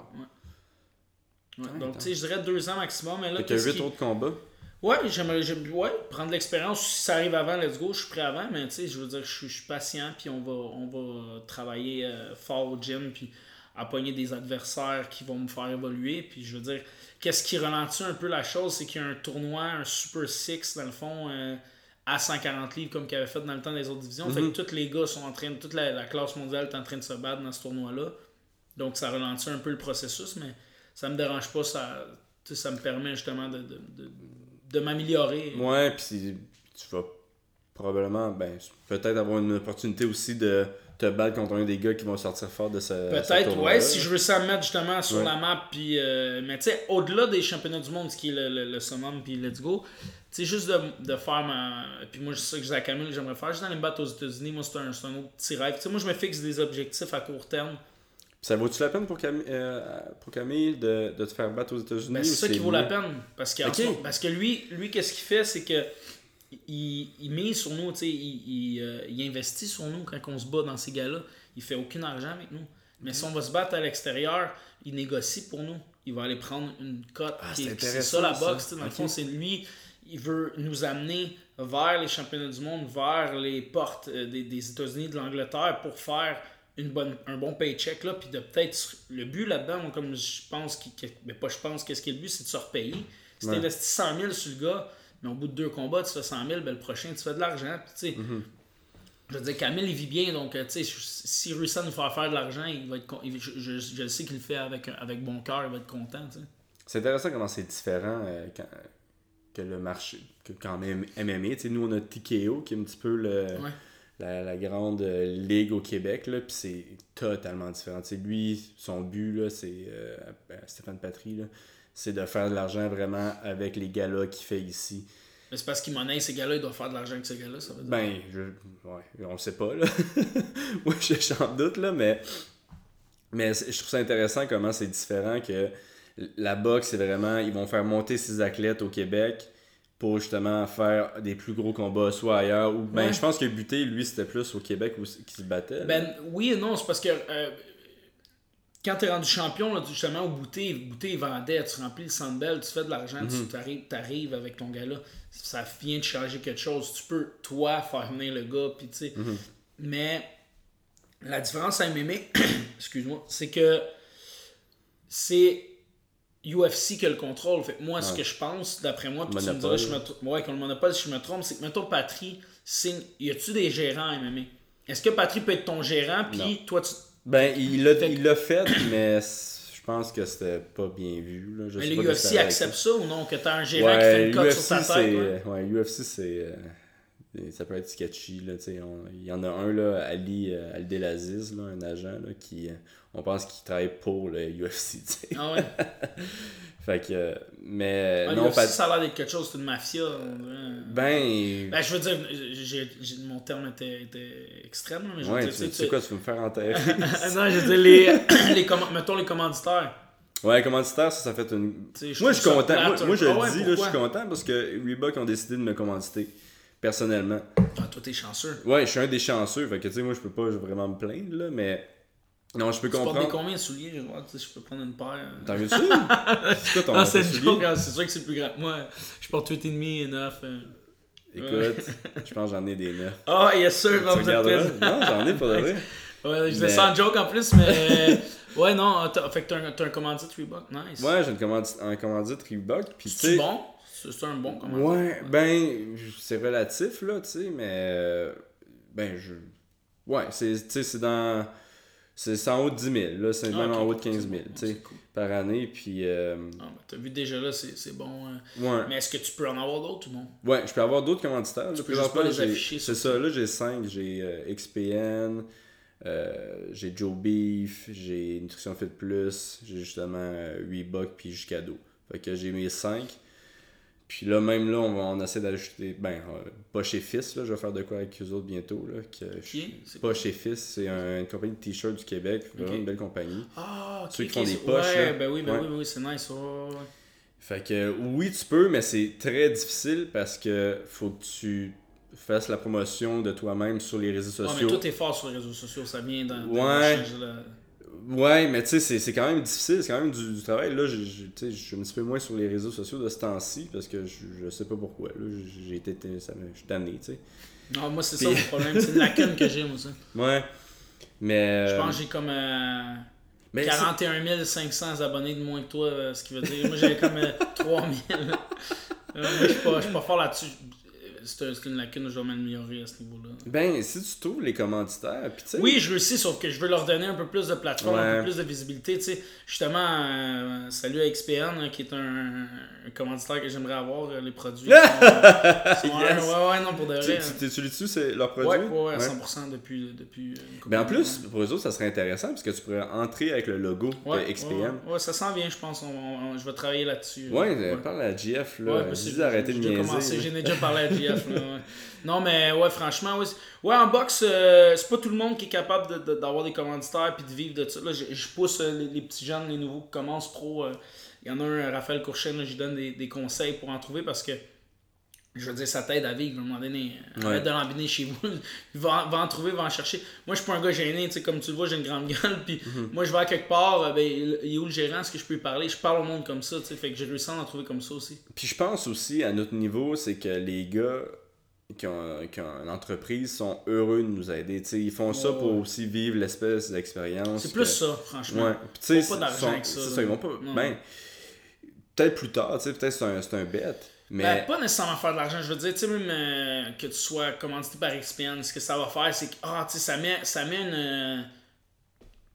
Ouais, Ouais, donc, tu sais, je dirais deux ans maximum. Mais là, qu'est-ce 8 qui- autres combats? Ouais, j'aimerais j'aime- ouais, prendre l'expérience. Si ça arrive avant, let's go, je suis prêt avant. Mais tu sais, je veux dire, je suis, je suis patient. Puis on va, on va travailler euh, fort au gym. Puis à pogner des adversaires qui vont me faire évoluer. Puis je veux dire, qu'est-ce qui ralentit un peu la chose, c'est qu'il y a un tournoi, un Super Six, dans le fond, euh, à 140 livres, comme qu'il avait fait dans le temps des autres divisions. Fait que tous les gars sont en train, toute la, la classe mondiale est en train de se battre dans ce tournoi-là. Donc ça ralentit un peu le processus, mais ça me dérange pas. Ça, ça me permet justement de, de, de, de m'améliorer. Ouais, puis tu vas probablement, ben, peut-être avoir une opportunité aussi de te battre contre un des gars qui vont sortir fort de ce. Peut-être, ouais, si je veux ça me mettre justement sur Ouais. la map, puis. euh, mais tu sais, au-delà des championnats du monde, ce qui est le, le, le summum, puis let's go, tu sais, juste de, de faire ma. Puis moi, c'est ça que je dis à Camille, que j'aimerais faire, juste d'aller me battre aux États-Unis, moi, c'est un, c'est un autre petit rêve. Tu sais, moi, je me fixe des objectifs à court terme. Ça vaut-tu la peine pour, euh, pour Camille de, de te faire battre aux États-Unis Ben, c'est ça qui vaut la peine. Parce, moment- parce que lui, lui qu'est-ce qu'il fait, c'est que il, il mise sur nous, il, il, euh, il investit sur nous quand on se bat dans ces gars-là. Il fait aucun argent avec nous. Mais si on va se battre à l'extérieur, il négocie pour nous. Il va aller prendre une cote. Ah, c'est ça la boxe. ça. Dans le fond, c'est lui, il veut nous amener vers les championnats du monde, vers les portes euh, des, des États-Unis, de l'Angleterre pour faire une bonne, un bon paycheck. Là, puis de peut-être. Le but là-dedans, comme je pense, que- mais pas je pense, qu'est-ce qui est le but, c'est de se repayer. Si Ouais. tu investis 100 000 sur le gars, mais au bout de deux combats, tu fais 100 000, ben, le prochain, tu fais de l'argent. Puis, tu sais, Mm-hmm. je veux dire, Camille, il vit bien, donc, euh, tu sais, s'il réussit à nous faire faire de l'argent, il va être il- je, je, sais qu'il le fait avec, un- avec bon cœur, il va être content, tu sais. C'est intéressant comment c'est différent euh, quand- que le marché, que, qu'en M- MMA. Tu sais, nous, on a TKO qui est un petit peu le, Ouais. La, la grande ligue au Québec, là, puis c'est totalement différent. Lui, son but, là, c'est euh, Stéphane Patry, là, c'est de faire de l'argent vraiment avec les galas qu'il fait ici. Mais c'est parce qu'il monnaie ces gars-là, il doit faire de l'argent avec ces gars-là, ça veut dire. Ben, je, ouais, on le sait pas, là. <laughs> Moi, je suis en doute, là, mais, mais je trouve ça intéressant comment c'est différent que la boxe, c'est vraiment, ils vont faire monter ces athlètes au Québec pour justement faire des plus gros combats, soit ailleurs, ou ben, Ouais. je pense que Buté, lui, c'était plus au Québec où, qui se battait. là. Ben oui et non, c'est parce que euh, quand t'es rendu champion, là, justement, au Bouté il vendait, tu remplis le Sandbell, tu fais de l'argent, tu t'arrives, t'arrives avec ton gars-là, ça vient de changer quelque chose. Tu peux, toi, faire venir le gars, puis tu sais. Mais la différence à MMA, <clears throat> excuse-moi, c'est que c'est UFC qui a le contrôle. Fait que moi, ce que je pense, d'après moi, puis tu me diras, je me tr- ouais, qu'on le monopole, si je me trompe, c'est que, mettons, Patry signe. Y a-tu des gérants MMA Est-ce que Patry peut être ton gérant, puis toi, tu. Ben, il l'a Fait mais je pense que c'était pas bien vu. Là. Je Mais sais le pas UFC accepte ça. ou non Que t'as un gérant qui fait une cote sur ta tête ouais? Ouais, UFC, c'est. Ça peut être sketchy, là, on- Il y en a un, là, Ali euh, Aldelaziz, là, un agent, là, qui, euh, on pense qu'il travaille pour le UFC. Ah ouais. <laughs> Fait que, mais Ah, non, UFC, pas... ça a l'air d'être quelque chose, c'est une mafia. Ben, Ben, je veux dire, mon terme était, était extrême, mais je veux ouais, dire, tu tu sais, quoi, tu veux me faire enterrer? <laughs> Non, je veux dire, <laughs> les, <coughs> les mettons les commanditaires. ouais, commanditaire, ça, ça fait une... Moi, je suis content. Moi, moi, je le. Ah ouais, dis, là, je suis content parce que Reebok ont décidé de me commanditer, personnellement. Ah, toi, t'es chanceux. Ouais, je suis un des chanceux, fait que, tu sais, moi, je peux pas vraiment me plaindre, là, mais... Non, je peux Tu portes comprendre. combien de souliers? Je, vois, tu sais, je peux prendre une paire? T'en veux-tu? c'est quoi ton Ah, c'est hein, c'est sûr que c'est plus grand. Moi, je porte 8,5 et 9. euh. Écoute, je pense que j'en ai des neufs. Ah, yes êtes regarderas? prêts? Non, j'en ai pas de vrai. Ouais, je Mais- l'ai sans joke en plus, mais. <laughs> ouais, non, t'as, fait que t'as un, t'as un commandite Reebok, nice. Ouais, j'ai un commandite Reebok, puis C'est bon? C'est, un bon commandite. Ouais, ben, c'est relatif, là, tu sais, mais. euh, Ben, je. Ouais, c'est, tu sais, c'est dans. C'est c'est en haut de 10 000, là, c'est Ah, même en haut de c'est 15 000, bon, tu sais, cool. par année, puis. euh, Ah, ben, t'as vu déjà là, c'est, bon. euh. Ouais. Mais est-ce que tu peux en avoir d'autres ou non? Ouais, je peux avoir d'autres commanditaires. là, peux juste pas les afficher C'est ça, là, j'ai 5. J'ai euh, XPN, euh, j'ai Joe Beef, j'ai Nutrition Fit Plus, j'ai justement euh, Reebok, puis Juscado. Fait que j'ai mes 5. Puis là, même là, on, va, on essaie d'ajouter. Ben, euh, pas chez Fils, là, je vais faire de quoi avec eux autres bientôt. Là, que, Pas chez Fils, c'est un- une compagnie de t-shirts du Québec, vraiment une belle compagnie. Ah, ok, Ceux qui font des poches, Ouais, là. ben oui, ben Ouais. oui, ben oui, c'est nice. ouais, ouais, ouais. Fait que oui, tu peux, mais c'est très difficile parce que faut que tu fasses la promotion de toi-même sur les réseaux Ah, mais sociaux. toi, t'es fort sur les réseaux sociaux, ça vient dans. Ouais. Ouais, mais tu sais, c'est- quand même difficile, c'est quand même du, du travail. Là, je, je, je suis un petit peu moins sur les réseaux sociaux de ce temps-ci parce que je, je sais pas pourquoi. Là, j'ai été, ça je suis tanné, tu sais. Non, moi, c'est Puis- ça mon problème. C'est une lacune que j'ai, moi, ça. <laughs> Ouais. Mais. Je euh, pense que j'ai comme euh, mais 41 500 abonnés de moins que toi, euh, ce qui veut dire. Moi, j'avais comme euh, 3000. Euh, moi, je suis pas, je suis pas fort là-dessus. C'est un- c'est une lacune, je dois m'améliorer à ce niveau-là. Ben, si tu trouves les commanditaires, puis tu sais. Oui, je réussis, sauf que je veux leur donner un peu plus de plateforme, un Ouais. peu plus de visibilité. Tu sais, justement, euh, salut à XPN, hein, qui est un, un commanditaire que j'aimerais avoir, euh, les produits. <laughs> Sont- sont- Yes. Ouais, ouais, non, pour de Tu vrai. tu- tu dessus, c'est leur Ouais, produit? ouais, ouais, à 100% depuis. depuis euh, couple Ben en plus, pour eux autres, ça serait intéressant parce que tu pourrais entrer avec le logo Ouais, de XPM. Ouais, ouais, ouais, ça s'en vient, je pense. On- on- je vais travailler là-dessus. Ouais, ouais. parle à GF, là. Ouais, dis d'arrêter de j'ai niaiser. là. J'en ai déjà parlé à Non, mais ouais, franchement, ouais, en boxe, euh, c'est pas tout le monde qui est capable d'avoir des commanditaires puis de vivre de ça. Je, pousse euh, les, petits jeunes, les nouveaux qui commencent pro. euh, Il y en a un, Raphaël Courchaine, je lui donne des conseils pour en trouver parce que. Je veux dire, ça t'aide à vivre à un moment donné. Ouais. Arrête de l'embiner chez vous. <laughs> va, va en trouver, va en chercher. Moi, je suis pas un gars gêné. tu sais, Comme tu le vois, j'ai une grande gueule. Puis Mhm. moi, je vais à quelque part. euh, ben, il est où le gérant Est-ce que je peux lui parler? Je parle au monde comme ça. tu sais, Fait que j'ai réussi à en trouver comme ça aussi. Puis je pense aussi, à notre niveau, c'est que les gars qui ont, qui ont une entreprise sont heureux de nous aider. tu sais, ils font ça pour aussi vivre l'espèce d'expérience. C'est que- plus ça, franchement. Ouais. Puis sais, Faut pas d'argent avec ça, C'est là. ça, ils vont pas. Non. Ben, peut-être plus tard, tu sais, peut-être c'est un, c'est un bête. Mais. Ben, pas nécessairement faire de l'argent. Je veux dire, tu sais, même euh, que tu sois commandité par XPN, ce que ça va faire, c'est que ah, tu sais, ça met, ça met une, euh,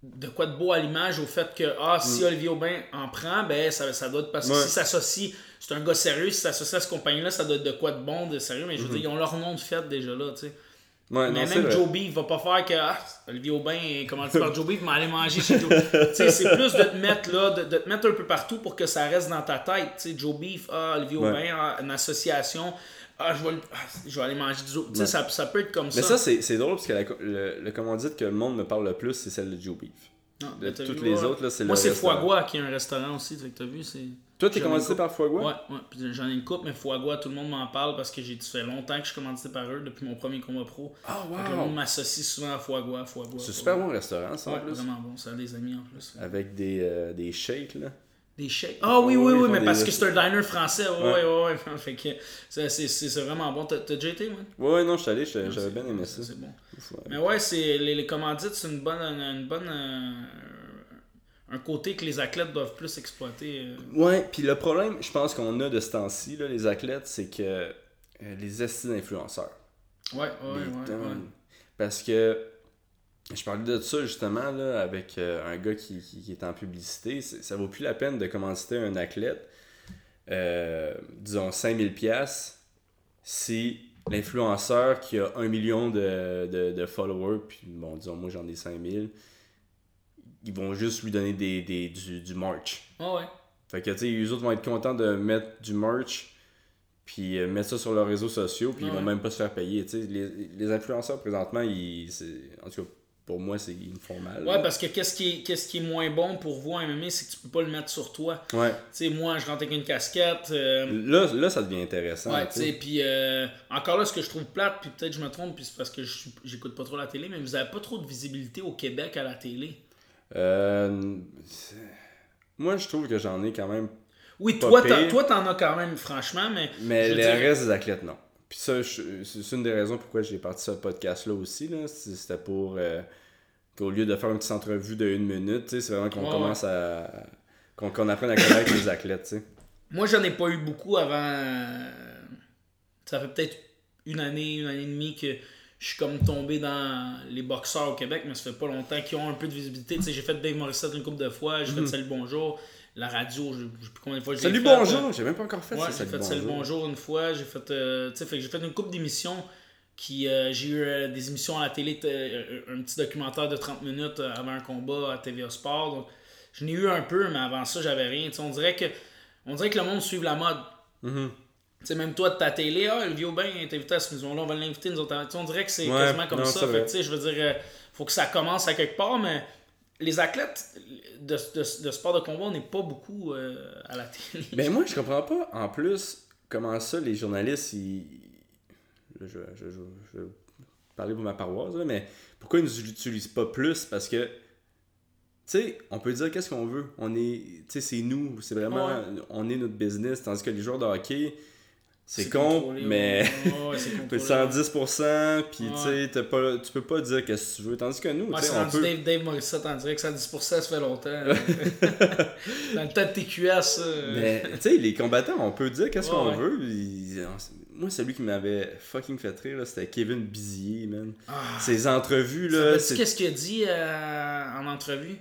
de quoi de beau à l'image au fait que ah, si Olivier Aubin en prend, ben ça, ça doit être parce que Mm. Ouais. si s'associe, c'est un gars sérieux, si s'associe à cette compagnie-là, ça doit être de quoi de bon, de sérieux, mais je veux dire, ils ont leur nom de fête déjà là, tu sais. Ouais, Mais non, c'est même. Joe Beef va pas faire que ah, Olivier Aubin est commandité par Joe Beef, mais aller manger chez Joe. c'est plus de te mettre là, de, de te mettre un peu partout pour que ça reste dans ta tête. Tu sais, Joe Beef, ah, Olivier Ouais. Aubin, ah, une association, ah, je vais, le- ah, je vais aller manger du zoo. Tu sais, Ouais. ça, ça peut être comme Mais ça. ça, c'est c'est drôle parce que la, le, le commandite que le monde me parle le plus, c'est celle de Joe Beef. Non, De t'as toutes vu, les autres, là, c'est Moi, le c'est restaurant. Foie qui est un restaurant aussi, tu t'as vu, c'est. Toi, t'es une par Foie Ouais, ouais. J'en ai une coupe, mais Foie tout le monde m'en parle parce que j'ai ça fait longtemps que je suis commandité par eux depuis mon premier combat pro. Ah, Fait que le monde m'associe souvent à Foie Gras, Foie C'est super bon restaurant, ça, en Ouais, plus. vraiment bon. Ça a des amis en plus. Avec des, euh, des shakes, là. Des chèques. Ah oui, oui, oui, mais parce que c'est un diner français. Ouais, ouais. ouais. <laughs> Fait que c'est- vraiment bon. T'as déjà été, moi Ouais, ouais, non, je suis allé, j'avais bien aimé ça. C'est bon. Ouf, ouais. Mais ouais, c'est les, les commandites, c'est une bonne. Une bonne euh, un côté que les athlètes doivent plus exploiter. euh. Ouais, puis le problème, je pense qu'on a de ce temps-ci, les athlètes, c'est que euh, les estimes d'influenceurs. Ouais, ouais, les ouais. Parce que je parlais de ça justement là, avec euh, un gars qui, qui- qui est en publicité. C'est- Ça vaut plus la peine de commanditer un athlète, euh, disons 5000$ pièces si l'influenceur qui a un million de, de, de followers, puis bon, disons, moi j'en ai 5000, ils vont juste lui donner des, des, du, du merch. Ah ouais. Fait que, tu sais, les autres vont être contents de mettre du merch, puis euh, mettre ça sur leurs réseaux sociaux, puis ils vont Ouais. même pas se faire payer. Tu sais, les, les influenceurs, présentement, ils, en tout cas, pour moi, c'est, ils me font mal. Ouais, parce que qu'est-ce qui, est, qu'est-ce qui est moins bon pour vous en MMA, c'est que tu peux pas le mettre sur toi. Ouais. Tu sais, moi, je rentre avec une casquette. euh, Là, là, ça devient intéressant. Ouais, tu sais, puis euh, encore là, ce que je trouve plate, puis peut-être je me trompe, puis c'est parce que je j'écoute pas trop la télé, mais vous avez pas trop de visibilité au Québec à la télé. Euh, moi, je trouve que j'en ai quand même. Oui, Pas toi, t'as- pire. toi, t'en as quand même, franchement, mais. Mais le reste des athlètes, non. Puis ça, c'est une des raisons pourquoi j'ai parti ce podcast-là aussi. Là. C'était pour euh, qu'au lieu de faire une petite entrevue de une minute, c'est vraiment qu'on Ouais, commence à. qu'on apprenne à connaître les athlètes. tu sais. Moi, j'en ai pas eu beaucoup avant. euh, Ça fait peut-être une année, une année et demie que je suis comme tombé dans les boxeurs au Québec, mais ça fait pas longtemps qu'ils ont un peu de visibilité. Tu sais, j'ai fait Dave Morissette une couple de fois, j'ai fait Salut Bonjour, la radio, je sais plus combien de fois l'ai Mhm. Salut, fait, bonjour! euh, J'ai même pas encore fait Ouais, ça. j'ai fait Salut Bonjour une fois. J'ai fait, euh, fait j'ai fait une couple d'émissions. Qui, euh, j'ai eu euh, des émissions à la télé, un petit documentaire de 30 minutes avant un combat à TVA Sport. Donc, je n'ai eu un peu, mais avant ça, j'avais rien. On dirait que on dirait que le monde suit la mode. Mhm. Sais, même toi de ta télé, ah, le vieux bain est invité à cette maison-là, on va l'inviter, nous autres. On dirait que c'est Ouais, quasiment comme non, ça. Fait tu sais, je veux dire, euh, faut que ça commence à quelque part, mais les athlètes de, de- de sport de combat, on n'est pas beaucoup euh, à la télé. <laughs> Ben moi, je comprends pas, en plus, comment ça, les journalistes, ils... Là, je, je, je, je vais parler pour ma paroisse, là, mais pourquoi ils ne l'utilisent pas plus? Parce que, tu sais, on peut dire qu'est-ce qu'on veut. On est, tu sais, c'est nous, c'est vraiment, Ouais. on est notre business, tandis que les joueurs de hockey, c'est con, mais... ouais. 110%, <laughs> puis Ouais. tu pas- tu peux pas dire qu'est-ce que tu veux. Tandis que nous, Ouais, on peut... Dave, Dave Morissette en direct, ça 10%, ça fait longtemps. <laughs> Dans le temps de TQS, euh, Mais, tu sais, les combattants, on peut dire qu'est-ce Ouais, qu'on veut. ils- Moi, celui qui m'avait fucking fait rire, c'était Kevin Bizier, man. Ses entrevues, là, qu'est-ce qu'il a dit euh, en entrevue?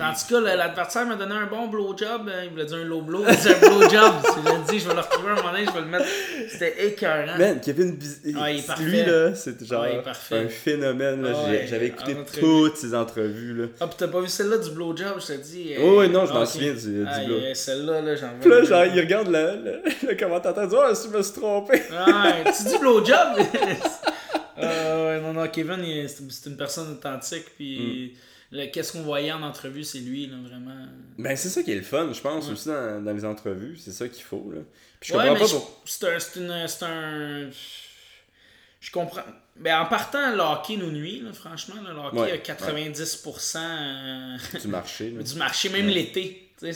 En tout cas, l'adversaire m'a donné un bon blowjob. euh, Il voulait dire un low blow. Il disait un blowjob. <laughs> L'ai dit, je vais le retrouver un moment donné, je vais le mettre. C'était écœurant. Man, Kevin Ah, il lui, là, c'était genre il est parfait. un phénomène. Ah, ouais, J'avais écouté toutes ses entrevues, là. Ah, pis t'as pas vu celle-là du blowjob, je te dis. Oh, ouais, non, je m'en souviens du- du Ah, blow. Celle-là, là, j'en Puis là, genre, il regarde le, le, le commentateur, il dit « Oh, je me suis trompé! Ouais, tu dis blowjob? <laughs> <laughs> Ah ouais, non, non, Kevin, il est- c'est c'est une personne authentique, puis Mm. Qu'est-ce qu'on voyait en entrevue, c'est lui, là, vraiment. » Ben, c'est ça qui est le fun, je pense, aussi, dans, dans les entrevues. C'est ça qu'il faut, là. Puis je Ouais, comprends pas pour... c'est un, c'est un. Je comprends. Ben, en partant, le hockey nous nuit, là, franchement. là. le hockey Ouais, a 90% euh, du marché, du marché, même l'été. Ben,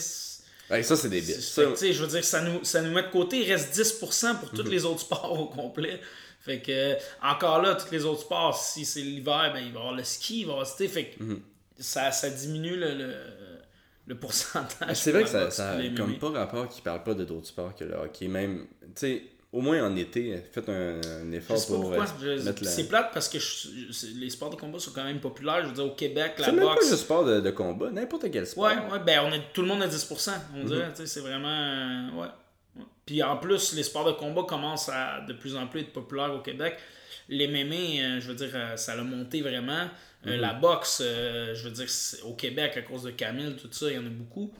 ça, c'est débile. c'est- Ça, je veux dire, ça nous, ça nous met de côté. Il reste 10% pour Mhm. tous les autres sports au complet. Fait que, encore là, tous les autres sports, si c'est l'hiver, ben, il va y avoir le ski, il va y avoir, fait que Mhm. Ça, ça diminue le, le, le pourcentage. C'est vrai que ça, boxe ça comme pas rapport qu'ils parlent pas de d'autres sports que le hockey. Même, tu sais, au moins en été, faites un, un Je effort sais pas pour euh, Je- la... C'est plate parce que je- les sports de combat sont quand même populaires. Je veux dire, au Québec, la C'est même pas boxe. le sport de, de combat, n'importe quel sport. Ouais, ouais, ben on est, tout le monde a 10%, on Mhm. dirait. tu sais, C'est vraiment. euh, ouais. Puis en plus, les sports de combat commencent à de plus en plus être populaires au Québec. Les mémés, euh, je veux dire, euh, ça a monté vraiment. Mhm. Euh, La boxe, je veux dire, au Québec, à cause de Camille, tout ça, il y en a beaucoup.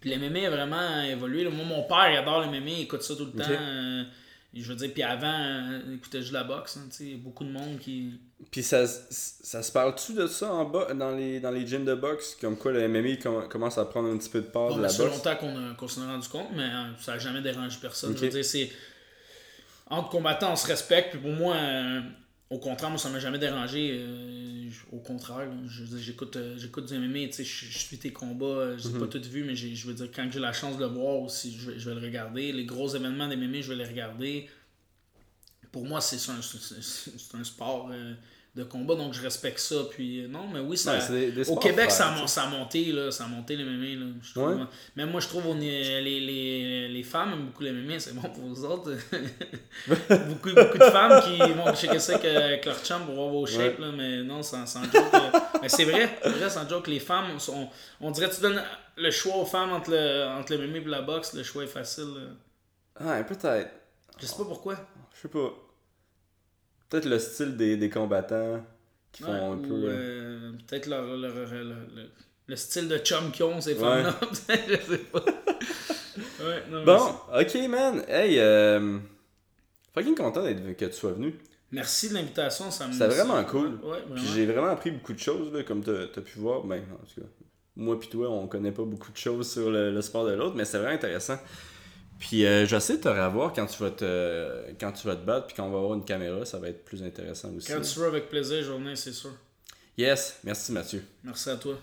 Puis les mémés a vraiment évolué. Moi, mon père, il adore les mémés, il écoute ça tout le temps. je veux dire, puis avant, il écoutait juste la boxe. hein, sais, beaucoup de monde qui. Puis ça, ça se parle-tu de ça en bas, dans les, dans les gyms de boxe? Comme quoi le MMA com- commence à prendre un petit peu de part Bon, de la ça fait boxe? longtemps qu'on s'en est rendu compte, mais ça n'a jamais dérangé personne. Je veux dire, c'est. Entre combattants, on se respecte, puis pour moi, euh, au contraire, moi, ça m'a jamais dérangé. euh, au contraire, j'écoute euh, j'écoute du MMA, tu sais, je je suis tes combats, je Mhm. les ai pas tout vu, mais je veux dire, quand j'ai la chance de le voir aussi, je vais, je vais le regarder. Les gros événements des MMA, je vais les regarder. Pour moi, c'est un- sport euh, de combat, donc je respecte ça. Puis euh, non, mais oui, ça, Ouais, des- au Québec, ça, ça a monté, là, ça a monté les mémés. Là, je trouve. Ouais. Même moi, je trouve on est, les, les, les femmes aiment beaucoup les mémés, c'est bon pour vous autres. <laughs> beaucoup, beaucoup de femmes qui vont checker ça avec, avec leur chum pour voir vos shapes, là, mais non, sans, sans joke. euh, mais c'est vrai, c'est vrai, sans joke, les femmes, sont, on dirait que tu donnes le choix aux femmes entre le, entre le mémé et la boxe, le choix est facile. là. Ah, peut-être. Je sais pas pourquoi. Je sais pas. Peut-être le style des, des combattants qui font Ouais, un ou, peu. euh, Peut-être leur, leur- leur- leur- le, le style de chum qu'ils ont, ces Ouais. femmes-là. <laughs> je sais pas. ouais, non, mais Bon, ok, man. Hey, euh... fucking content d'être que tu sois venu. Merci de l'invitation. ça me- C'était vraiment ça- cool. Ouais, Puis j'ai vraiment appris beaucoup de choses, là, comme t'as as pu voir. Ben, en tout cas, moi puis toi, on connaît pas beaucoup de choses sur le, le sport de l'autre, mais c'est vraiment intéressant. Puis euh, j'essaie de te revoir quand tu vas te quand tu vas te battre, puis quand on va avoir une caméra, ça va être plus intéressant aussi. Quand tu veux, avec plaisir, journée, c'est sûr. Yes, merci Mathieu. Merci à toi.